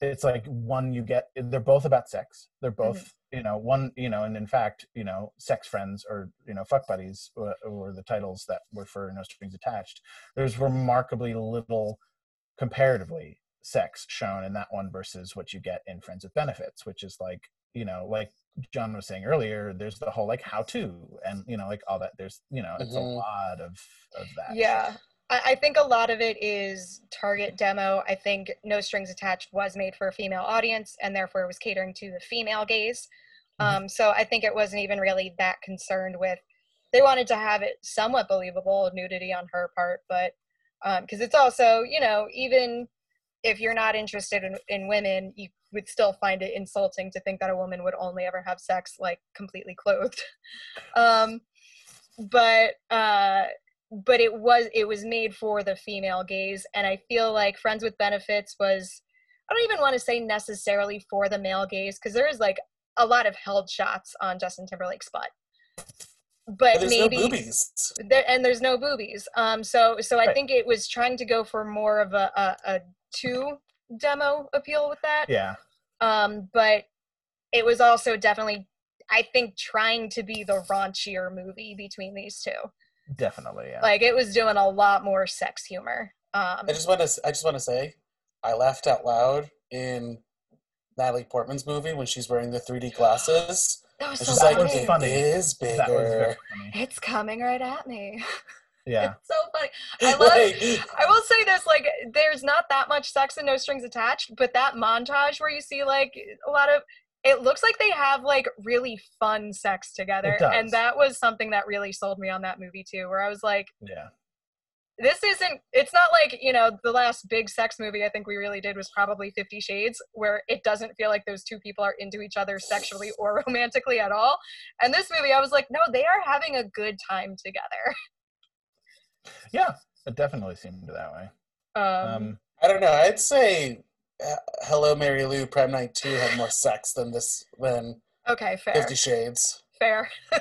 it's like one you get they're both about sex they're Mm-hmm. both you know one you know and in fact you know sex friends or you know fuck buddies or, or the titles that were for no strings attached there's remarkably little comparatively sex shown in that one versus what you get in friends with benefits which is like you know like john was saying earlier there's the whole like how to and you know like all that there's you know it's a Mhm. lot of of that Yeah. I, think a lot of it is target demo. I think No Strings Attached was made for a female audience and therefore it was catering to the female gaze. Mhm. Um, so I think it wasn't even really that concerned with, they wanted to have it somewhat believable, nudity on her part, but because it's also, you know, even if you're not interested in, in women, you would still find it insulting to think that a woman would only ever have sex like completely clothed. um, but uh, but it was it was made for the female gaze and i feel like friends with benefits was i don't even want to say necessarily for the male gaze because there is like a lot of held shots on justin timberlake's butt but But there's maybe no boobies. there, and there's no boobies um so so i Right. think it was trying to go for more of a a, a two demo appeal with that yeah um but it was also definitely i think trying to be the raunchier movie between these two definitely yeah like it was doing a lot more sex humor um I just want to I just want to say I laughed out loud in Natalie Portman's movie when she's wearing the 3D glasses. that was so she's That like, was funny. it funny. is bigger. that was very funny it's coming right at me yeah it's so funny i love Like, I will say this, like, there's not that much sex and no strings attached, but that montage where you see like a lot of it looks like they have like really fun sex together. And that was something that really sold me on that movie too, where I was like, yeah this isn't it's not like, you know, the last big sex movie I think we really did was probably Fifty Shades, where it doesn't feel like those two people are into each other sexually or romantically at all. And this movie, I was like, no, they are having a good time together. Yeah it definitely seemed that way Um, um I don't know. I'd say uh, Hello Mary Lou Prom Night 2 had more sex than this than okay, fair. Fifty Shades. Fair.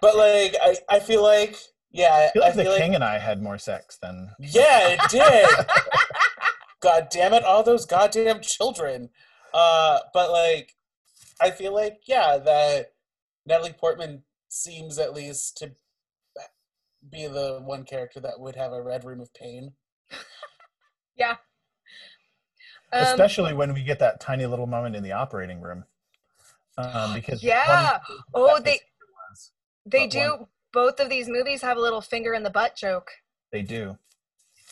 But like I, I feel like yeah, I feel like I feel the like king and I had more sex than yeah, it did. God damn it, all those goddamn children. Uh, but like, I feel like yeah, that Natalie Portman seems at least to be the one character that would have a red room of pain. yeah. Um, especially when we get that tiny little moment in the operating room. Um, because Yeah. one- Oh, that they was- they do. one- Both of these movies have a little finger in the butt joke. they do.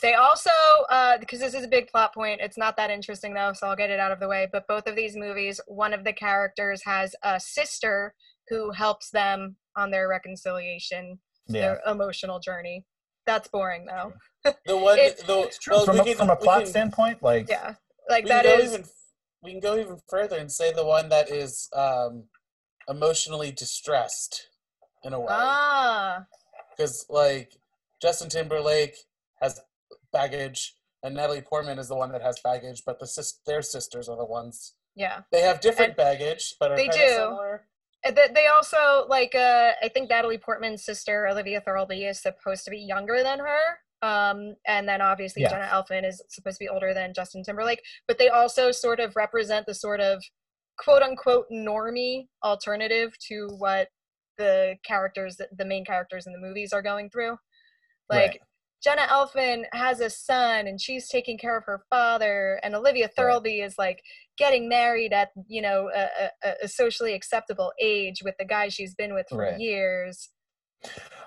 They also, uh, because this is a big plot point. It's not that interesting though, so I'll get it out of the way. But both of these movies, one of the characters has a sister who helps them on their reconciliation, Yeah, their emotional journey. That's boring though. The one, the, it's true. well, from, a, can- from a plot can- standpoint, like Yeah, like that is. even we can go even further and say the one that is um, emotionally distressed in a way Ah, because like Justin Timberlake has baggage and Natalie Portman is the one that has baggage, but the sis- their sisters are the ones yeah. they have different And baggage, but are they do. similar. They they also like uh I think Natalie Portman's sister Olivia Thirlby is supposed to be younger than her. Um and then obviously Yeah. Jenna Elfman is supposed to be older than Justin Timberlake, but they also sort of represent the sort of quote unquote normie alternative to what the characters the main characters in the movies are going through. Like Right. Jenna Elfman has a son and she's taking care of her father, and Olivia Thirlby is like getting married at you know a, a, a socially acceptable age with the guy she's been with for Right. years.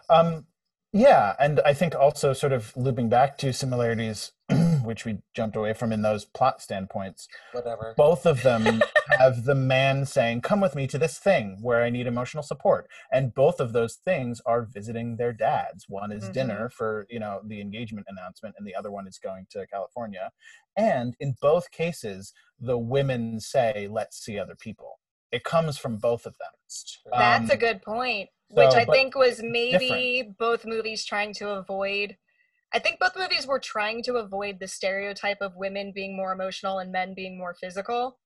Um, yeah, and I think also sort of looping back to similarities which we jumped away from in those plot standpoints, Whatever. both of them have the man saying, Come with me to this thing where I need emotional support. And both of those things are visiting their dads. One is Mhm. dinner for, you know, the engagement announcement, and the other one is going to California. And in both cases, the women say, Let's see other people. It comes from both of them. That's a Um, good point, which I think was maybe both movies trying to avoid. I think both movies were trying to avoid the stereotype of women being more emotional and men being more physical.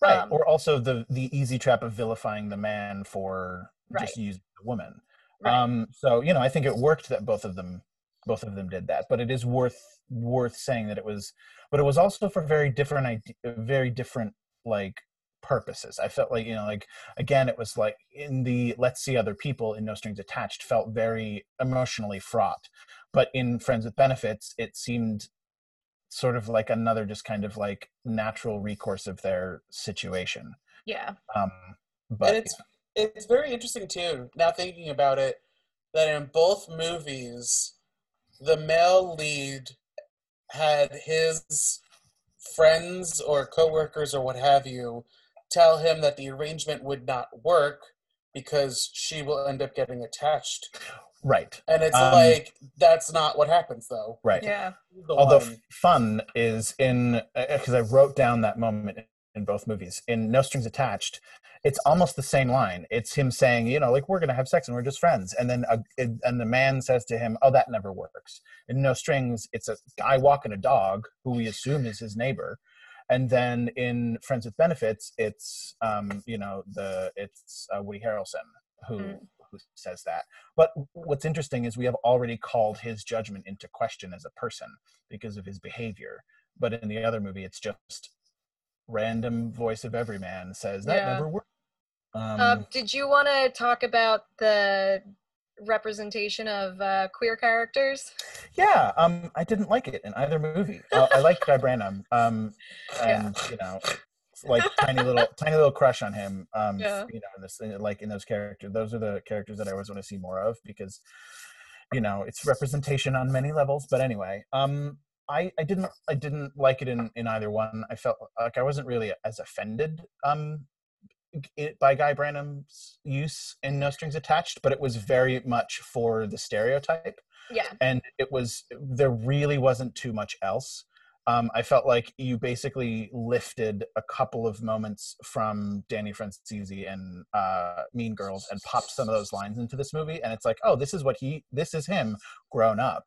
right um, or also the the easy trap of vilifying the man for Right. just using the woman Right. um so you know i think it worked that both of them both of them did that but it is worth worth saying that it was but it was also for very different ide- very different like purposes i felt like you know like again it was like in the let's see other people in no strings attached felt very emotionally fraught but in friends with benefits it seemed sort of like another just kind of like natural recourse of their situation yeah. um but and it's it's very interesting too. Now thinking about it, that in both movies, the male lead had his friends or coworkers or what have you tell him that the arrangement would not work because she will end up getting attached. Right. And it's Um, like that's not what happens though. right. Yeah. The although one- f- fun is in because i wrote down that moment in both movies. In no strings attached it's almost the same line. It's him saying you know like we're gonna have sex and we're just friends. And then a, it- and the man says to him oh that never works. In no strings it's a guy walking a dog who we assume is his neighbor. And then in friends with benefits it's um you know the it's uh, woody harrelson who Mm. Who says that but what's interesting is we have already called his judgment into question as a person because of his behavior. But in the other movie, it's just random voice of every man says that Yeah. never worked. Um, Um, did you want to talk about the representation of uh, queer characters? yeah, um, I didn't like it in either movie. Uh, I like Guy Branum, um, Yeah. and you know, like tiny little, tiny little crush on him. Um, Yeah. you know, in this, like in those characters, those are the characters that I always want to see more of because, you know, it's representation on many levels. But anyway, um, I, I didn't I didn't like it in, in either one. I felt like I wasn't really as offended um it, by Guy Branum's use in No Strings Attached, but it was very much for the stereotype, Yeah. and it was there really wasn't too much else. Um, I felt like you basically lifted a couple of moments from Danny Franzese and uh, Mean Girls and popped some of those lines into this movie, and it's like, oh, this is what he, this is him grown up,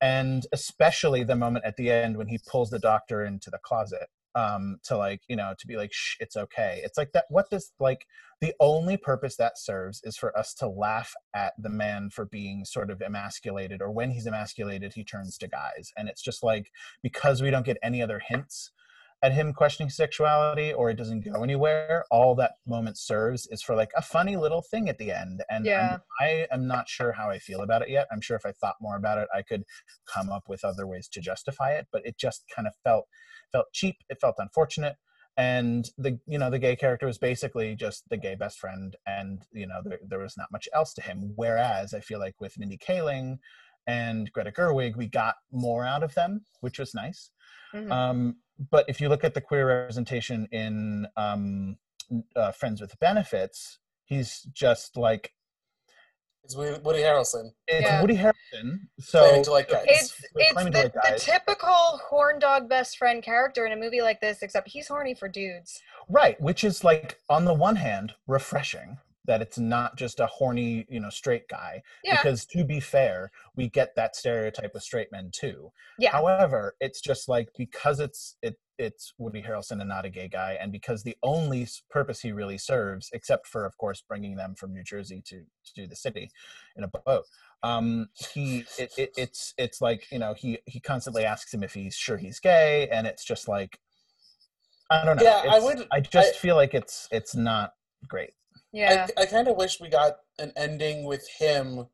and especially the moment at the end when he pulls the doctor into the closet um to like you know to be like Shh, it's okay. It's like that what this like the only purpose that serves is for us to laugh at the man for being sort of emasculated or when he's emasculated he turns to guys. And it's just like because we don't get any other hints at him questioning sexuality or it doesn't go anywhere all that moment serves is for like a funny little thing at the end. And Yeah. i am not sure how i feel about it yet. I'm sure if i thought more about it i could come up with other ways to justify it but it just kind of felt felt cheap it felt unfortunate and the you know the gay character was basically just the gay best friend and you know there, there was not much else to him whereas i feel like with mindy kaling and greta gerwig we got more out of them which was nice Mhm. um, but if you look at the queer representation in um, uh, friends with benefits he's just like It's Woody Woody Harrelson. it's Yeah. Woody Harrelson. So Claiming to like guys. it's it's the, to like the typical horn dog best friend character in a movie like this, except he's horny for dudes. Right, which is like on the one hand refreshing that it's not just a horny, you know, straight guy. Yeah. Because to be fair, we get that stereotype with straight men too. Yeah. However, it's just like because it's it it's Woody Harrelson and not a gay guy, and because the only purpose he really serves, except for of course bringing them from New Jersey to to the city in a boat, um, he it, it it's it's like you know he he constantly asks him if he's sure he's gay, and it's just like I don't know. Yeah, I would- I just I- feel like it's it's not great. Yeah. I, I kind of wish we got an ending with him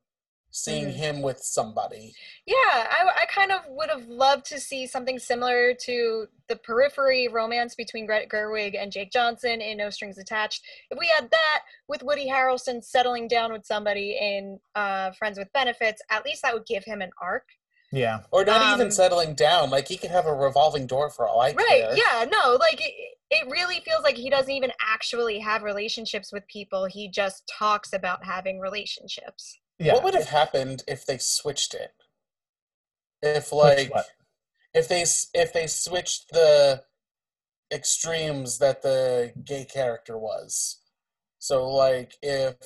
seeing Mhm. him with somebody. Yeah, I, I kind of would have loved to see something similar to the periphery romance between Greta Gerwig and Jake Johnson in No Strings Attached. If we had that with Woody Harrelson settling down with somebody in uh, Friends with Benefits, at least that would give him an arc. Yeah. or not even Um, settling down. Like he could have a revolving door for all I Right. care. Yeah. No. Like it, it really feels like he doesn't even actually have relationships with people. He just talks about having relationships. Yeah. What would have happened if they switched it? If like if they if they switched the extremes that the gay character was. So like if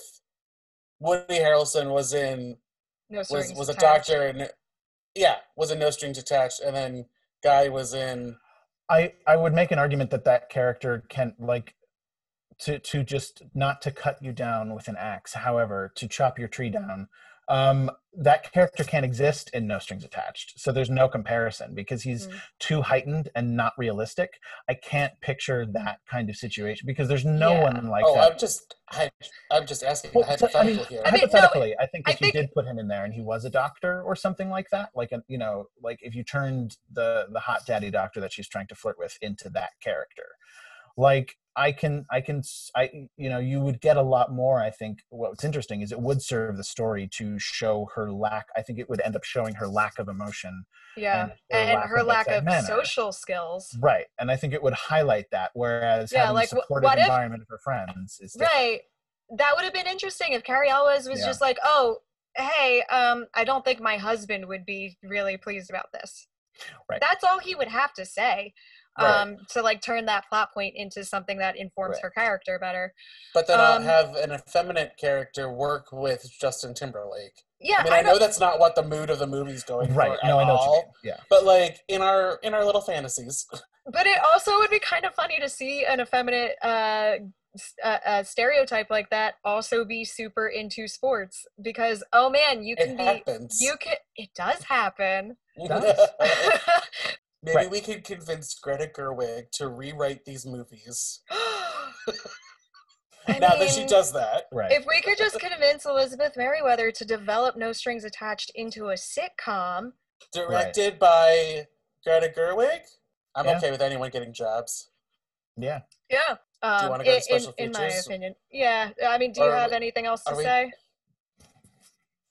Woody Harrelson was in No was was a doctor and yeah, was in No Strings Attached and then guy was in I I would make an argument that that character can like to to just not to cut you down with an axe, however, to chop your tree down. Um, that character can't exist in No Strings Attached, so there's no comparison because he's Mm. too heightened and not realistic. I can't picture that kind of situation because there's no Yeah. one like Oh, that. I'm just I, I'm just asking Well, so, I mean, hypothetical here. I mean, no, hypothetically, I think I if you did put him in there and he was a doctor or something like that, like a, you know, like if you turned the the hot daddy doctor that she's trying to flirt with into that character, like I can, I can, I, you know, you would get a lot more. I think what's interesting is it would serve the story to show her lack. I think it would end up showing her lack of emotion, Yeah. and her And, lack her of lack of manner. social skills. right? And I think it would highlight that. Whereas Yeah, having like, a supportive what if- environment of her friends is different. Right. That would have been interesting if Cary Elwes was Yeah. just like, "Oh, hey, um, I don't think my husband would be really pleased about this." Right. That's all he would have to say, Right. um, to like turn that plot point into something that informs Right. her character better. But then um, I'll have an effeminate character work with Justin Timberlake. Yeah, I mean, I, I, know know. that's not what the mood of the movie's going Right? for No, at I know. What you all. mean. Yeah. But like in our in our little fantasies, But it also would be kind of funny to see an effeminate uh, s- uh, uh, stereotype like that also be super into sports because oh man, you can it be happens. you can it does happen. does. Maybe Right. we could convince Greta Gerwig to rewrite these movies. Now that she does that, Right. If we could just convince Elizabeth Meriwether to develop No Strings Attached into a sitcom, directed by Greta Gerwig, I'm Yeah. okay with anyone getting jobs. yeah. yeah. Um, wanna go to in, special in, in my opinion, yeah. I mean, do you have anything else to we- say?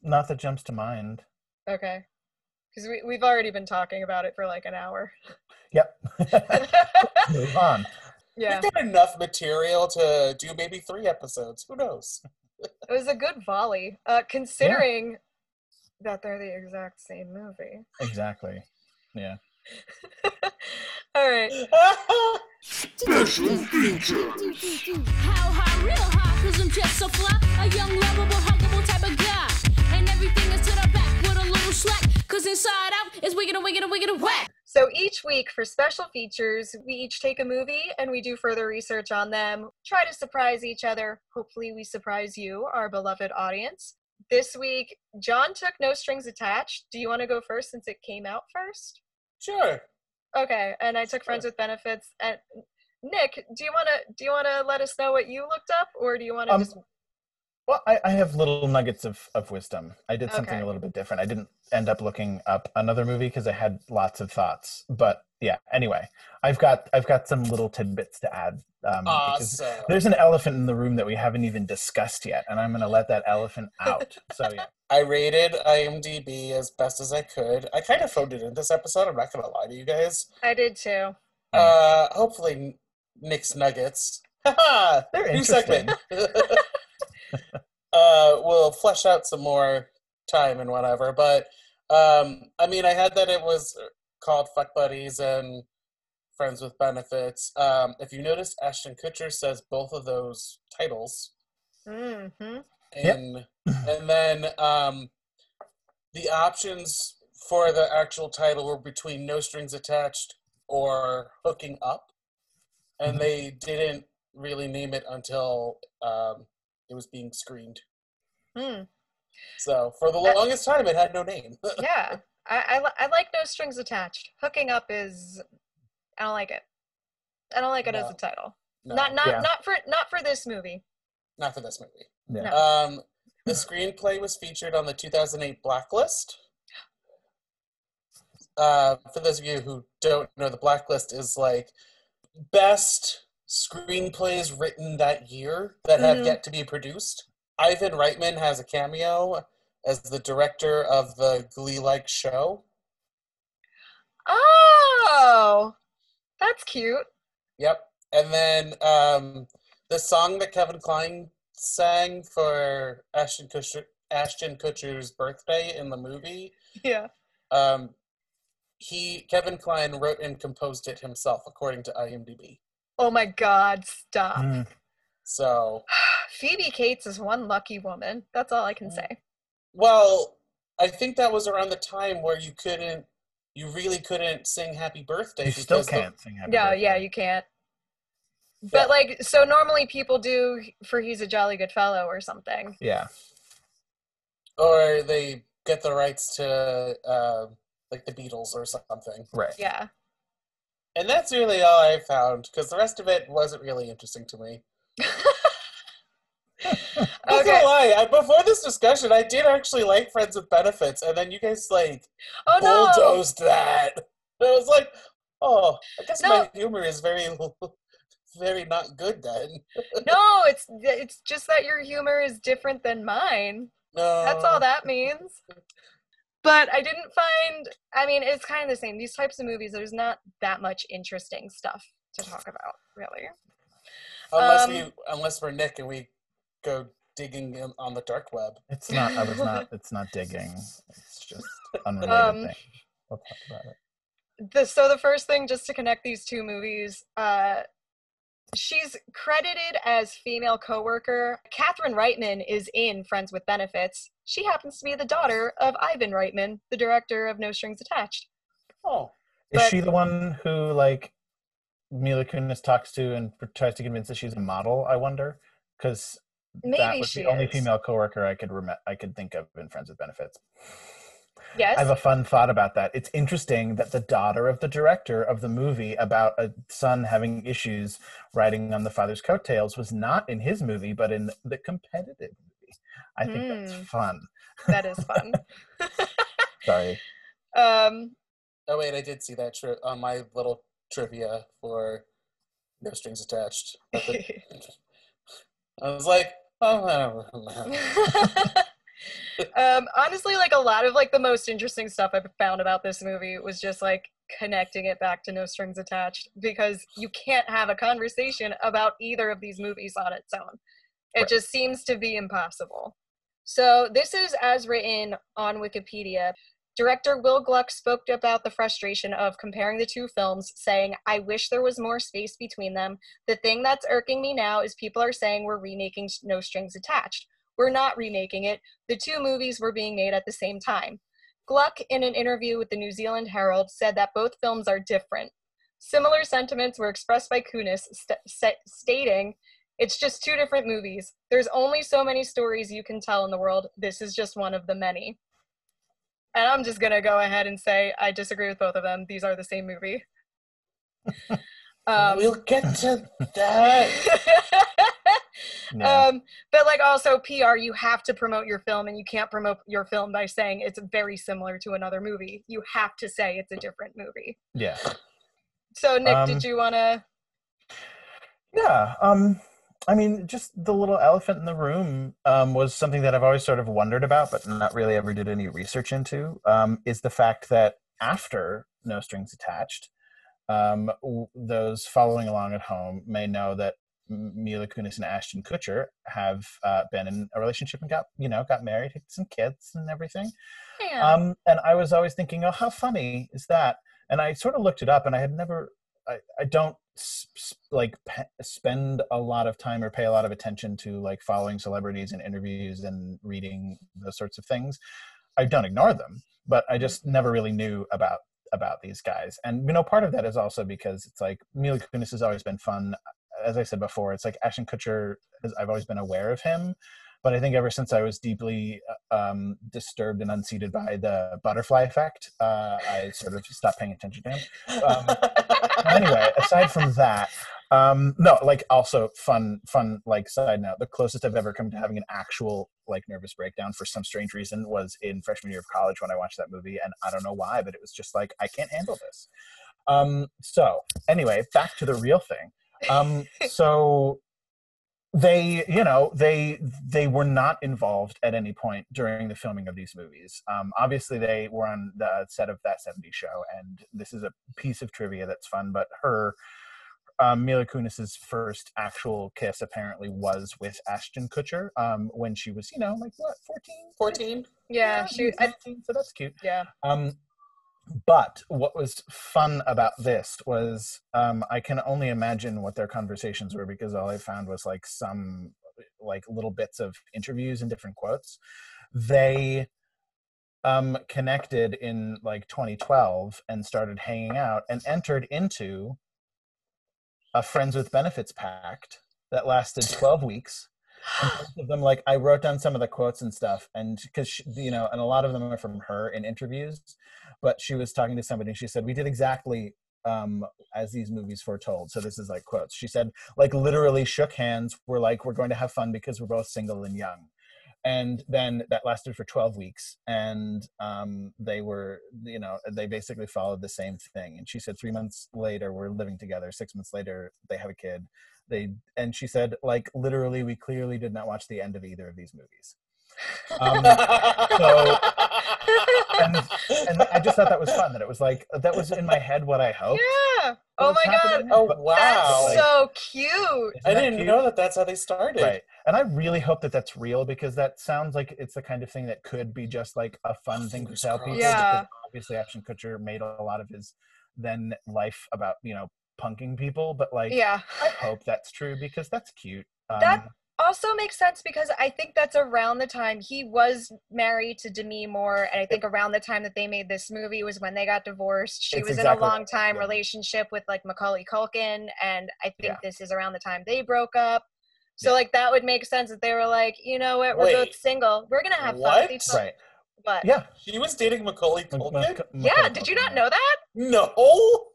Not that jumps to mind. Okay, because we we've already been talking about it for like an hour. Yep. Move on. yeah, We've got enough material to do maybe three episodes. Who knows? it was a good volley, uh, considering that they're the exact same movie. Exactly. Yeah. All right. Special features. How high, real high, cause I'm just so fly. A young, lovable, huggable type of guy. And everything is to the back with a little slack. Cause inside out is whack. So each week for special features, we each take a movie and we do further research on them, try to surprise each other. Hopefully, we surprise you, our beloved audience. This week, John took No Strings Attached. Do you want to go first since it came out first? Sure. Okay, and I took Friends with Benefits. And Nick, do you want to do you want to let us know what you looked up, or do you want to Um, just? Well, I, I have little nuggets of, of wisdom. I did something Okay. a little bit different. I didn't end up looking up another movie because I had lots of thoughts. But yeah, anyway, I've got I've got some little tidbits to add. Um, Awesome. there's an elephant in the room that we haven't even discussed yet, and I'm going to let that elephant out. So yeah, I rated IMDb as best as I could. I kind of phoned it in this episode. I'm not going to lie to you guys. I did too. Uh, hopefully, Nick's Nuggets. Haha! they're New segment. uh, we'll flesh out some more time and whatever. But um, I mean, I had that it was called Fuck Buddies and Friends with Benefits. Um, if you notice, Ashton Kutcher says both of those titles. hmm Yep. and and then um, the options for the actual title were between no strings attached or hooking up and Mhm. they didn't really name it until um, it was being screened. Hmm. so for the Uh, longest time it had no name. Yeah. I, I, I like no strings attached. Hooking up is i don't like it. I don't like it as a title. No, not not Yeah. not for not for this movie. Not for this movie. Yeah. No. um, the screenplay was featured on the 2008 blacklist. Uh, for those of you who don't know the blacklist is like best screenplays written that year that have Mhm. yet to be produced ivan reitman has a cameo as the director of the glee like show Oh, that's cute. Yep. And then um, the song that Kevin Kline sang for Ashton Kutcher, Ashton Kutcher's birthday in the movie, Yeah. um, he Kevin Kline wrote and composed it himself, according to IMDb. Oh my God, stop. Mm. So, Phoebe Cates is one lucky woman. That's all I can Mm. say. well, I think that was around the time where you couldn't, you really couldn't sing "Happy Birthday" You still can't sing Happy Yeah, Birthday. yeah, you can't. Yeah. But like, so normally people do for "He's a Jolly Good Fellow" or something. Yeah. or they get the rights to uh, like the Beatles or something. Right. Yeah. And that's really all I found because the rest of it wasn't really interesting to me. Not Okay. lie, I, before this discussion, I did actually like Friends with Benefits, and then you guys like Oh no. bulldozed that. And I was like, oh, I guess No. my humor is very, very not good then. No, it's it's just that your humor is different than mine. No, That's all that means. But I didn't find. I mean, it's kind of the same. These types of movies, there's not that much interesting stuff to talk about, really. Unless um, we, unless we're Nick and we go digging in, on the dark web. It's not. I was not. It's not digging. It's just unrelated Um, thing. We'll talk about it. the so the first thing just to connect these two movies uh she's credited as female coworker catherine reitman is in friends with benefits she happens to be the daughter of ivan reitman the director of no strings attached Oh, Is but- she the one who like Mila Kunis talks to and tries to convince that she's a model? I wonder because that maybe was the only is. female coworker I could rem- I could think of in Friends with Benefits. yes I have a fun thought about that. It's interesting that the daughter of the director of the movie about a son having issues riding on the father's coattails was not in his movie, but in the competitive. I think Hmm. that's fun. that is fun Sorry. um oh wait, I did see that tri- on my little trivia for No Strings Attached. The- I was like, oh, I don't um honestly like a lot of like the most interesting stuff i've found about this movie was just like connecting it back to no strings attached because you can't have a conversation about either of these movies on its own it Right. just seems to be impossible so this is as written on wikipedia Director Will Gluck spoke about the frustration of comparing the two films, saying, I wish there was more space between them. The thing that's irking me now is people are saying we're remaking No Strings Attached. We're not remaking it. The two movies were being made at the same time. Gluck, in an interview with the New Zealand Herald, said that both films are different. Similar sentiments were expressed by Kunis, st- sta- stating, It's just two different movies. There's only so many stories you can tell in the world. This is just one of the many. And I'm just going to go ahead and say I disagree with both of them. These are the same movie. um, we'll get to that. Yeah. um, but like also PR, you have to promote your film, and you can't promote your film by saying it's very similar to another movie. You have to say it's a different movie. yeah. So Nick, Um, did you want to? Yeah. Um, I mean, just the little elephant in the room um, was something that I've always sort of wondered about, but not really ever did any research into. Um, is the fact that after No Strings Attached, um, w- those following along at home may know that Mila Kunis and Ashton Kutcher have uh, been in a relationship and got you know got married, had some kids and everything. Yeah. Um, and I was always thinking, oh, how funny is that? And I sort of looked it up, and I had never, I, I don't like pe- spend a lot of time or pay a lot of attention to like following celebrities and interviews and reading those sorts of things. I don't ignore them, but I just mm-hmm. never really knew about about these guys. And you know, part of that is also because it's like Mila Kunis has always been fun. As I said before, it's like Ashton Kutcher. Has, I've always been aware of him, but I think ever since I was deeply uh, um, disturbed and unseated by the butterfly effect, uh, I sort of stopped paying attention to him. Um, anyway, aside from that, um, no, like also fun, fun. Like side note, the closest I've ever come to having an actual like nervous breakdown for some strange reason was in freshman year of college when I watched that movie, and I don't know why, but it was just like I can't handle this. Um, so anyway, back to the real thing. Um, so they you know they they were not involved at any point during the filming of these movies um, obviously they were on the set of that 70s show and this is a piece of trivia that's fun but her um, Mila Kunis's first actual kiss apparently was with Ashton Kutcher um, when she was, you know, like what, 14? 14? Yeah, she. I, 17, so that's cute. yeah. Um, but what was fun about this was um, I can only imagine what their conversations were because all I found was like some like little bits of interviews and different quotes. They um, connected in like 2012 and started hanging out and entered into a friends with benefits pact that lasted 12 weeks of them like i wrote down some of the quotes and stuff and because you know and a lot of them are from her in interviews but she was talking to somebody and she said we did exactly um as these movies foretold. So this is like quotes. She said like literally shook hands we're like we're going to have fun because we're both single and young. And then that lasted for 12 weeks and um, they were you know they basically followed the same thing. And she said three months later we're living together. Six months later they have a kid. They and she said like literally we clearly did not watch the end of either of these movies. Um, so and, and i just thought that was fun that it was like that was in my head what i hoped Yeah. Oh was my god. Oh, wow. That's Like, so cute. I didn't cute? know that that's how they started. Right. And I really hope that that's real because that sounds like it's the kind of thing that could be just like a fun thing to tell people. Yeah. because Obviously, Ashton Kutcher made a lot of his then life about, you know, punking people. But like, Yeah. I hope that's true because that's cute. Um, That- Also makes sense because I think that's around the time he was married to Demi Moore, and I think around the time that they made this movie was when they got divorced. She It's was exactly in a long time yeah. relationship with like Macaulay Culkin, and I think Yeah. this is around the time they broke up. So like that would make sense that they were like, you know what, we're Wait. both single, we're gonna have fun What? with each other. right. But Yeah. She was dating Macaulay Culkin? Mac- yeah, Macaulay did you not know that? No.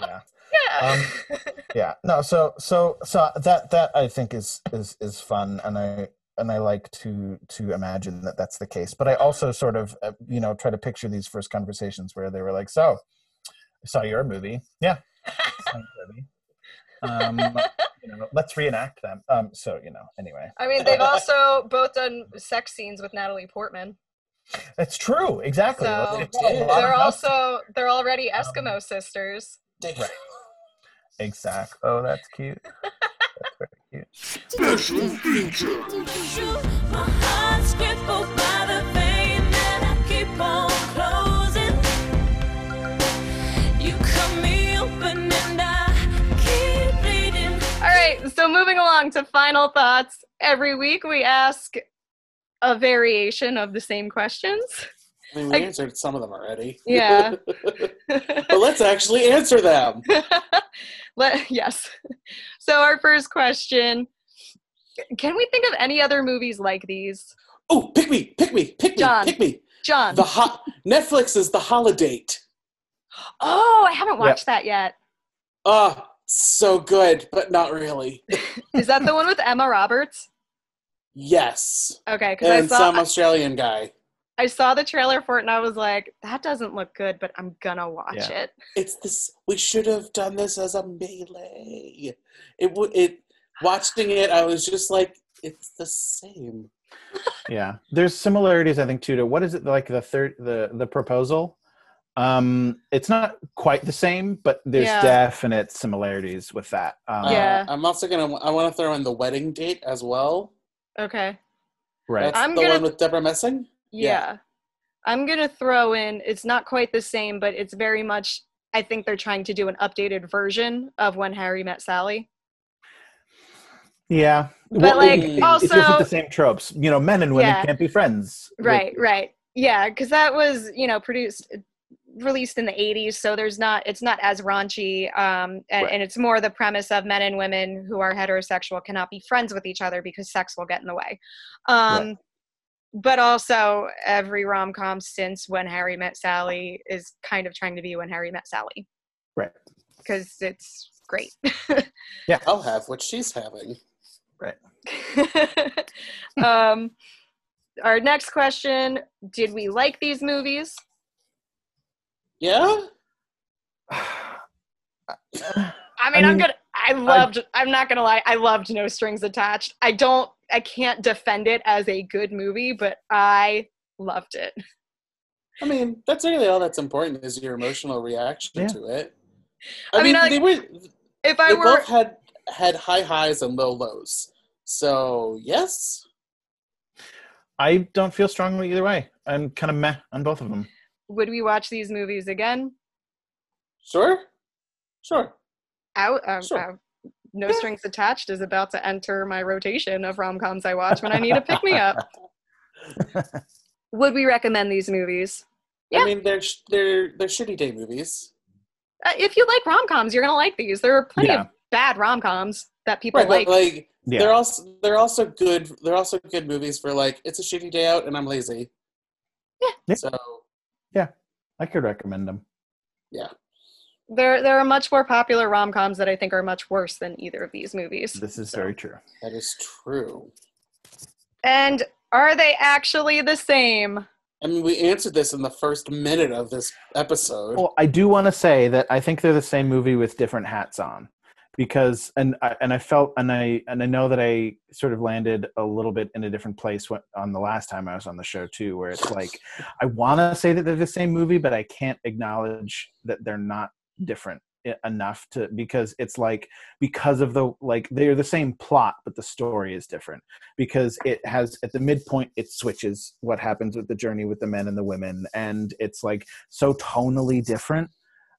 Yeah. Yeah. yeah no so so so that that i think is is is fun and i and i like to to imagine that that's the case but i also sort of uh, you know try to picture these first conversations where they were like so i saw your movie yeah movie. um you know let's reenact them um so you know anyway I mean, they've also both done sex scenes with Natalie Portman. That's true exactly So It's a did. lot of they're also they're already Um, Eskimo sisters. Right. exact oh that's cute that's very cute Shoot, my heart's crippled by the pain that I keep on closing. You cut me open and I keep bleeding. All right, so moving along to final thoughts. Every week we ask a variation of the same questions. I mean, we I- answered some of them already. Yeah. but let's actually answer them. Let, yes. So our first question, can we think of any other movies like these? Oh, pick me, pick me, pick me, John. pick me. John. The hot Netflix is the Holidate. oh, I haven't watched that yet. Ah, so good, but not really. Is that the one with Emma Roberts? Yes. Okay, because I And saw some Australian guy. I saw the trailer for it and I was like, that doesn't look good, but I'm gonna watch Yeah. it. It's this. We should have done this as a melee. It would. It. Watching it, I was just like, it's the same. yeah there's similarities i think too to what is it like the third the the proposal um it's not quite the same but there's Yeah. definite similarities with that um, Uh, Yeah. I'm also gonna. I want to throw in the wedding date as well. Okay. right That's I'm the gonna- one with Debra Messing. Yeah. Yeah. I'm going to throw in, it's not quite the same, but it's very much, I think they're trying to do an updated version of When Harry Met Sally. yeah But, like, it- also- it's just the same tropes you know men and women Yeah. can't be friends Like, Right, right. Yeah, because that was, you know, produced, released in the 80s. So there's not, it's not as raunchy. Um, and, Right. and it's more the premise of men and women who are heterosexual cannot be friends with each other because sex will get in the way. Um, But also, every rom com since When Harry Met Sally is kind of trying to be When Harry Met Sally. right because it's great. Yeah, I'll have what she's having. Right. um, our next question: Did we like these movies? Yeah. I mean, I am mean- gonna I loved. I'm not gonna lie. I loved No Strings Attached. I don't. I can't defend it as a good movie, but I loved it. I mean, that's really all that's important is your emotional reaction Yeah. to it. I I, mean, mean, I- they were If I they were, both had had high highs and low lows. So yes, I don't feel strongly either way. I'm kind of meh on both of them. would we watch these movies again? sure, sure. Out. Um, Sure. uh, no Strings Attached is about to enter my rotation of rom coms I watch when I need a pick me up. Would we recommend these movies? Yeah. I mean, they're sh- they're they're shitty day movies, Uh, if you like rom coms, you're gonna like these. There are plenty Yeah. of bad rom coms that people right? like. But like, Yeah. they're also they're also good. They're also good movies for like it's a shitty day out and I'm lazy. Yeah. So Yeah. I could recommend them. yeah, there, there are much more popular rom coms that I think are much worse than either of these movies. This is So- very true. that is true. And are they actually the same? I mean, we answered this in the first minute of this episode. Well, I do want to say that I think they're the same movie with different hats on, because and I, and I felt and I and I know that I sort of landed a little bit in a different place when, on the last time I was on the show too, where it's like I want to say that they're the same movie, but I can't acknowledge that they're not different enough to because it's like because of the like they're the same plot but the story is different because it has at the midpoint it switches what happens with the journey with the men and the women and it's like so tonally different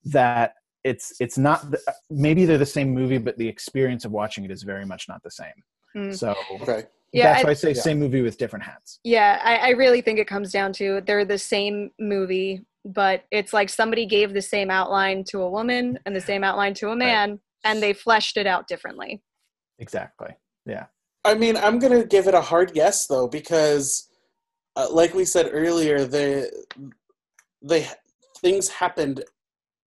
that it's it's not the, maybe they're the same movie but the experience of watching it is very much not the same Mm. so okay. Yeah, that's I- why i say yeah. same movie with different hats Yeah, I, I really think it comes down to they're the same movie, but it's like somebody gave the same outline to a woman and the same outline to a man, and they fleshed it out differently. exactly yeah I mean, I'm gonna give it a hard yes though because, uh, like we said earlier, the they things happened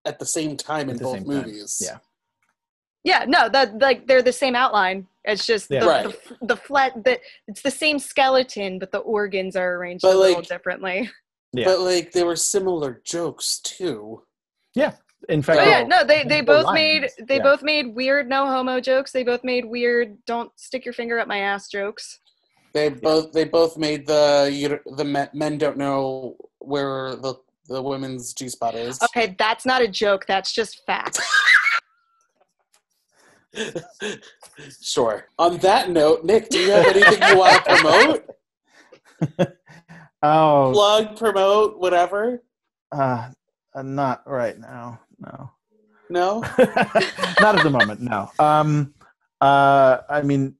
at the same time in At the both same time, movies. yeah. Yeah, no, that like they're the same outline. It's just Yeah. the, Right. the the flat the it's the same skeleton, but the organs are arranged But, a little differently. Yeah. But like they were similar jokes too. Yeah. In fact But yeah, Oh. no, they they the both lines, made they yeah. both made weird no homo jokes. They both made weird don't stick your finger up my ass jokes. They both they both made the you, the men, men don't know where the the women's G spot is. Okay, that's not a joke. That's just fact. sure. On that note, Nick, do you have anything you want to promote? oh Plug, promote, whatever? uh not right now no No. not at the moment no um uh i mean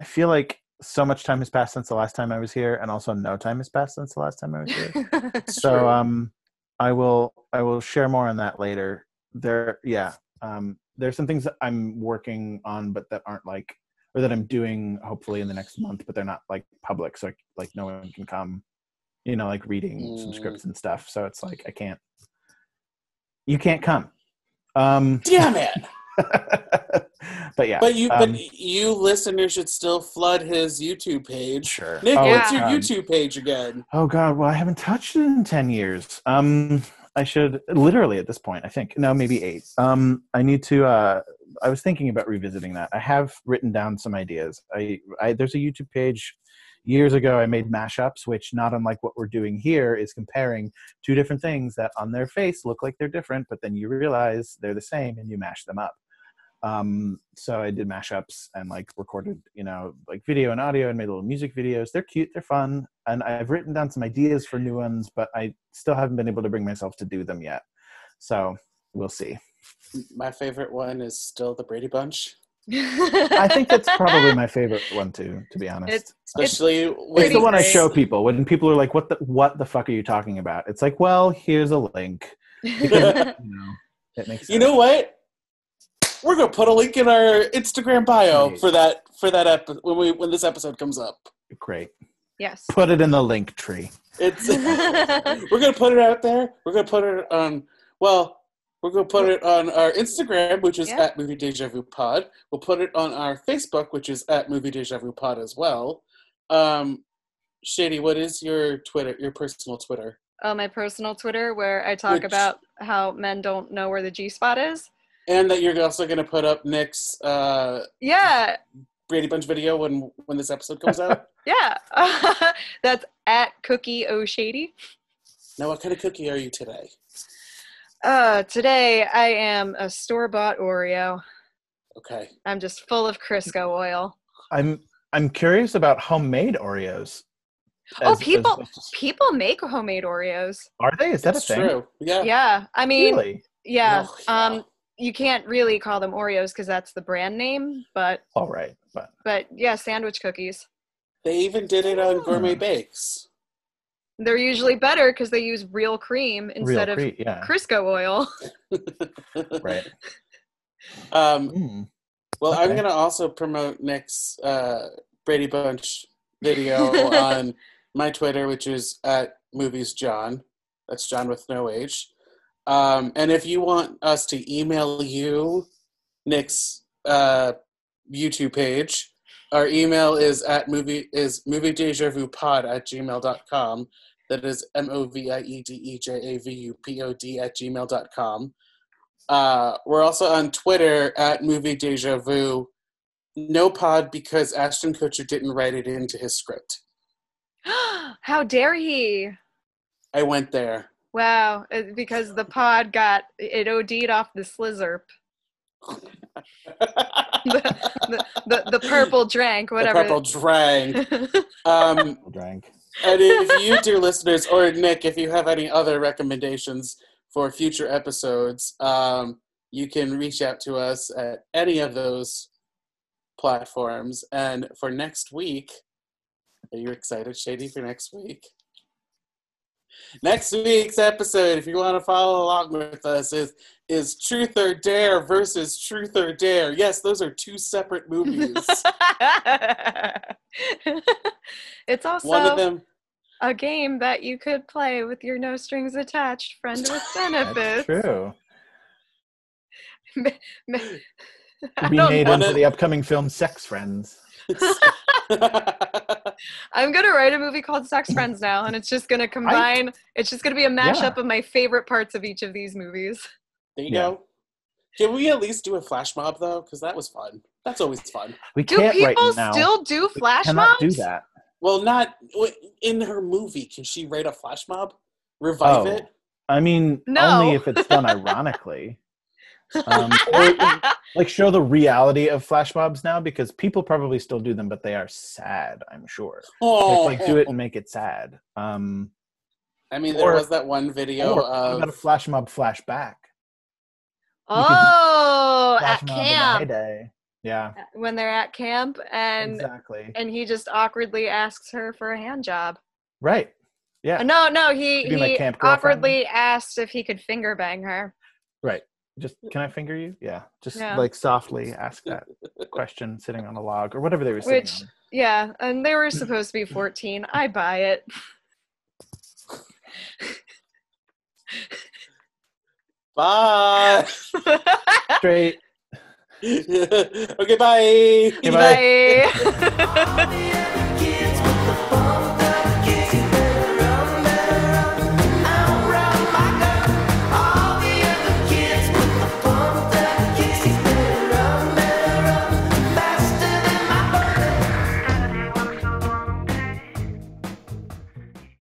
i feel like so much time has passed since the last time i was here and also no time has passed since the last time i was here so True. um i will i will share more on that later there yeah um there's some things that i'm working on but that aren't like or that i'm doing hopefully in the next month but they're not like public so like no one can come you know like reading some Mm. scripts and stuff so it's like i can't you can't come um Damn it! but yeah But you, um, but you listeners should still flood his YouTube page. sure Nick, Oh, what's it's, your YouTube page again? Oh God, well I haven't touched it in ten years. Um, I should literally at this point. I think no, maybe eight. Um, I need to. Uh, I was thinking about revisiting that. I have written down some ideas. I, I there's a YouTube page. Years ago, I made mashups, which not unlike what we're doing here, is comparing two different things that on their face look like they're different, but then you realize they're the same and you mash them up. Um, so I did mashups and like recorded, you know, like video and audio and made little music videos. They're cute, they're fun, and I've written down some ideas for new ones, but I still haven't been able to bring myself to do them yet. So we'll see. My favorite one is still the Brady Bunch, I think that's probably my favorite one too, to be honest. It's- especially It's when the one I show people when people are like, "What the what the fuck are you talking about?" It's like, well, here's a link. You know, it makes You know what? We're gonna put a link in our Instagram bio Great. for that for that ep- when we when this episode comes up. Great. yes. Put it in the Linktree. It's we're gonna put it out there. We're gonna put it on. Well, we're gonna put it on our Instagram, which is Yeah. at Movie Deja Vu Pod. We'll put it on our Facebook, which is at Movie Deja Vu Pod as well. Um, Shady, what is your Twitter? Your personal Twitter? Oh, my personal Twitter where I talk Which- about how men don't know where the G spot is. and that you're also going to put up Nick's uh, Yeah, Brady Bunch video when when this episode comes out. yeah. That's at Cookie O'Shady. now, what kind of cookie are you today? Uh, today I am a store bought Oreo. Okay. I'm just full of Crisco oil. I'm I'm curious about homemade Oreos. Oh, As- as- people- People make homemade Oreos. are they? Is that That's a thing? true. Yeah. Yeah, I mean, Really? yeah. Oh, yeah. Um, you can't really call them Oreos because that's the brand name, but All right, but but yeah, sandwich cookies. They even did it on Gourmet. Makes. They're usually better because they use real cream instead real of yeah, Crisco oil. right. Um, Mm. well, I'm going to also promote Nick's uh, Brady Bunch video on my Twitter, which is at Movies John. That's John with no H. Um, and if you want us to email you Nick's uh, YouTube page, our email is at movie is movie deja vu pod at gmail.com. That is M O V I E D E J A V U P O D at gmail.com. Uh, we're also on Twitter at movie deja vu. No pod because Ashton Kutcher didn't write it into his script. How dare he? I went there. Wow, because the pod got it OD'd off the sizzurp. The, the, the, the purple drank, whatever. the purple drang. Um, Drank. and if you, dear listeners, or Nick, if you have any other recommendations for future episodes, um, you can reach out to us at any of those platforms. And for next week, are you excited, Shady, for next week? Next week's episode, if you want to follow along with us, is is Truth or Dare versus Truth or Dare. Yes, those are two separate movies. it's also One of them a game that you could play with your no strings attached friend with That's benefits. true. I be don't made know. One into of- the upcoming film Sex Friends. I'm gonna write a movie called Sex Friends now, and it's just gonna combine. it's just gonna be a mashup of my favorite parts of each of these movies. There you Yeah. go. Can we at least do a flash mob though? Because that was fun. That's always fun. We Do can't right people now. still do we flash cannot mobs? do that. Well, not in her movie. Can she write a flash mob? Revive Oh. it? I mean, No. only if it's done ironically. Um, like show the reality of flash mobs now because people probably still do them, but they are sad. I'm sure. Oh, Like, like do it and make it sad. Um, I mean, there or- was that one video or what about a flash mob flashback? oh, Flash at mob in the camp heyday. Yeah, when they're at camp, and exactly. and he just awkwardly asks her for a hand job. Right. Yeah. Uh, No, no, he You like he awkwardly asked if he could finger bang her. Right. Just can I finger you? Yeah. Just Yeah. like softly ask that question sitting on a log or whatever they were sitting Which- on. Yeah, and they were supposed to be 14. I buy it. bye. Straight. okay, bye. Goodbye. Bye.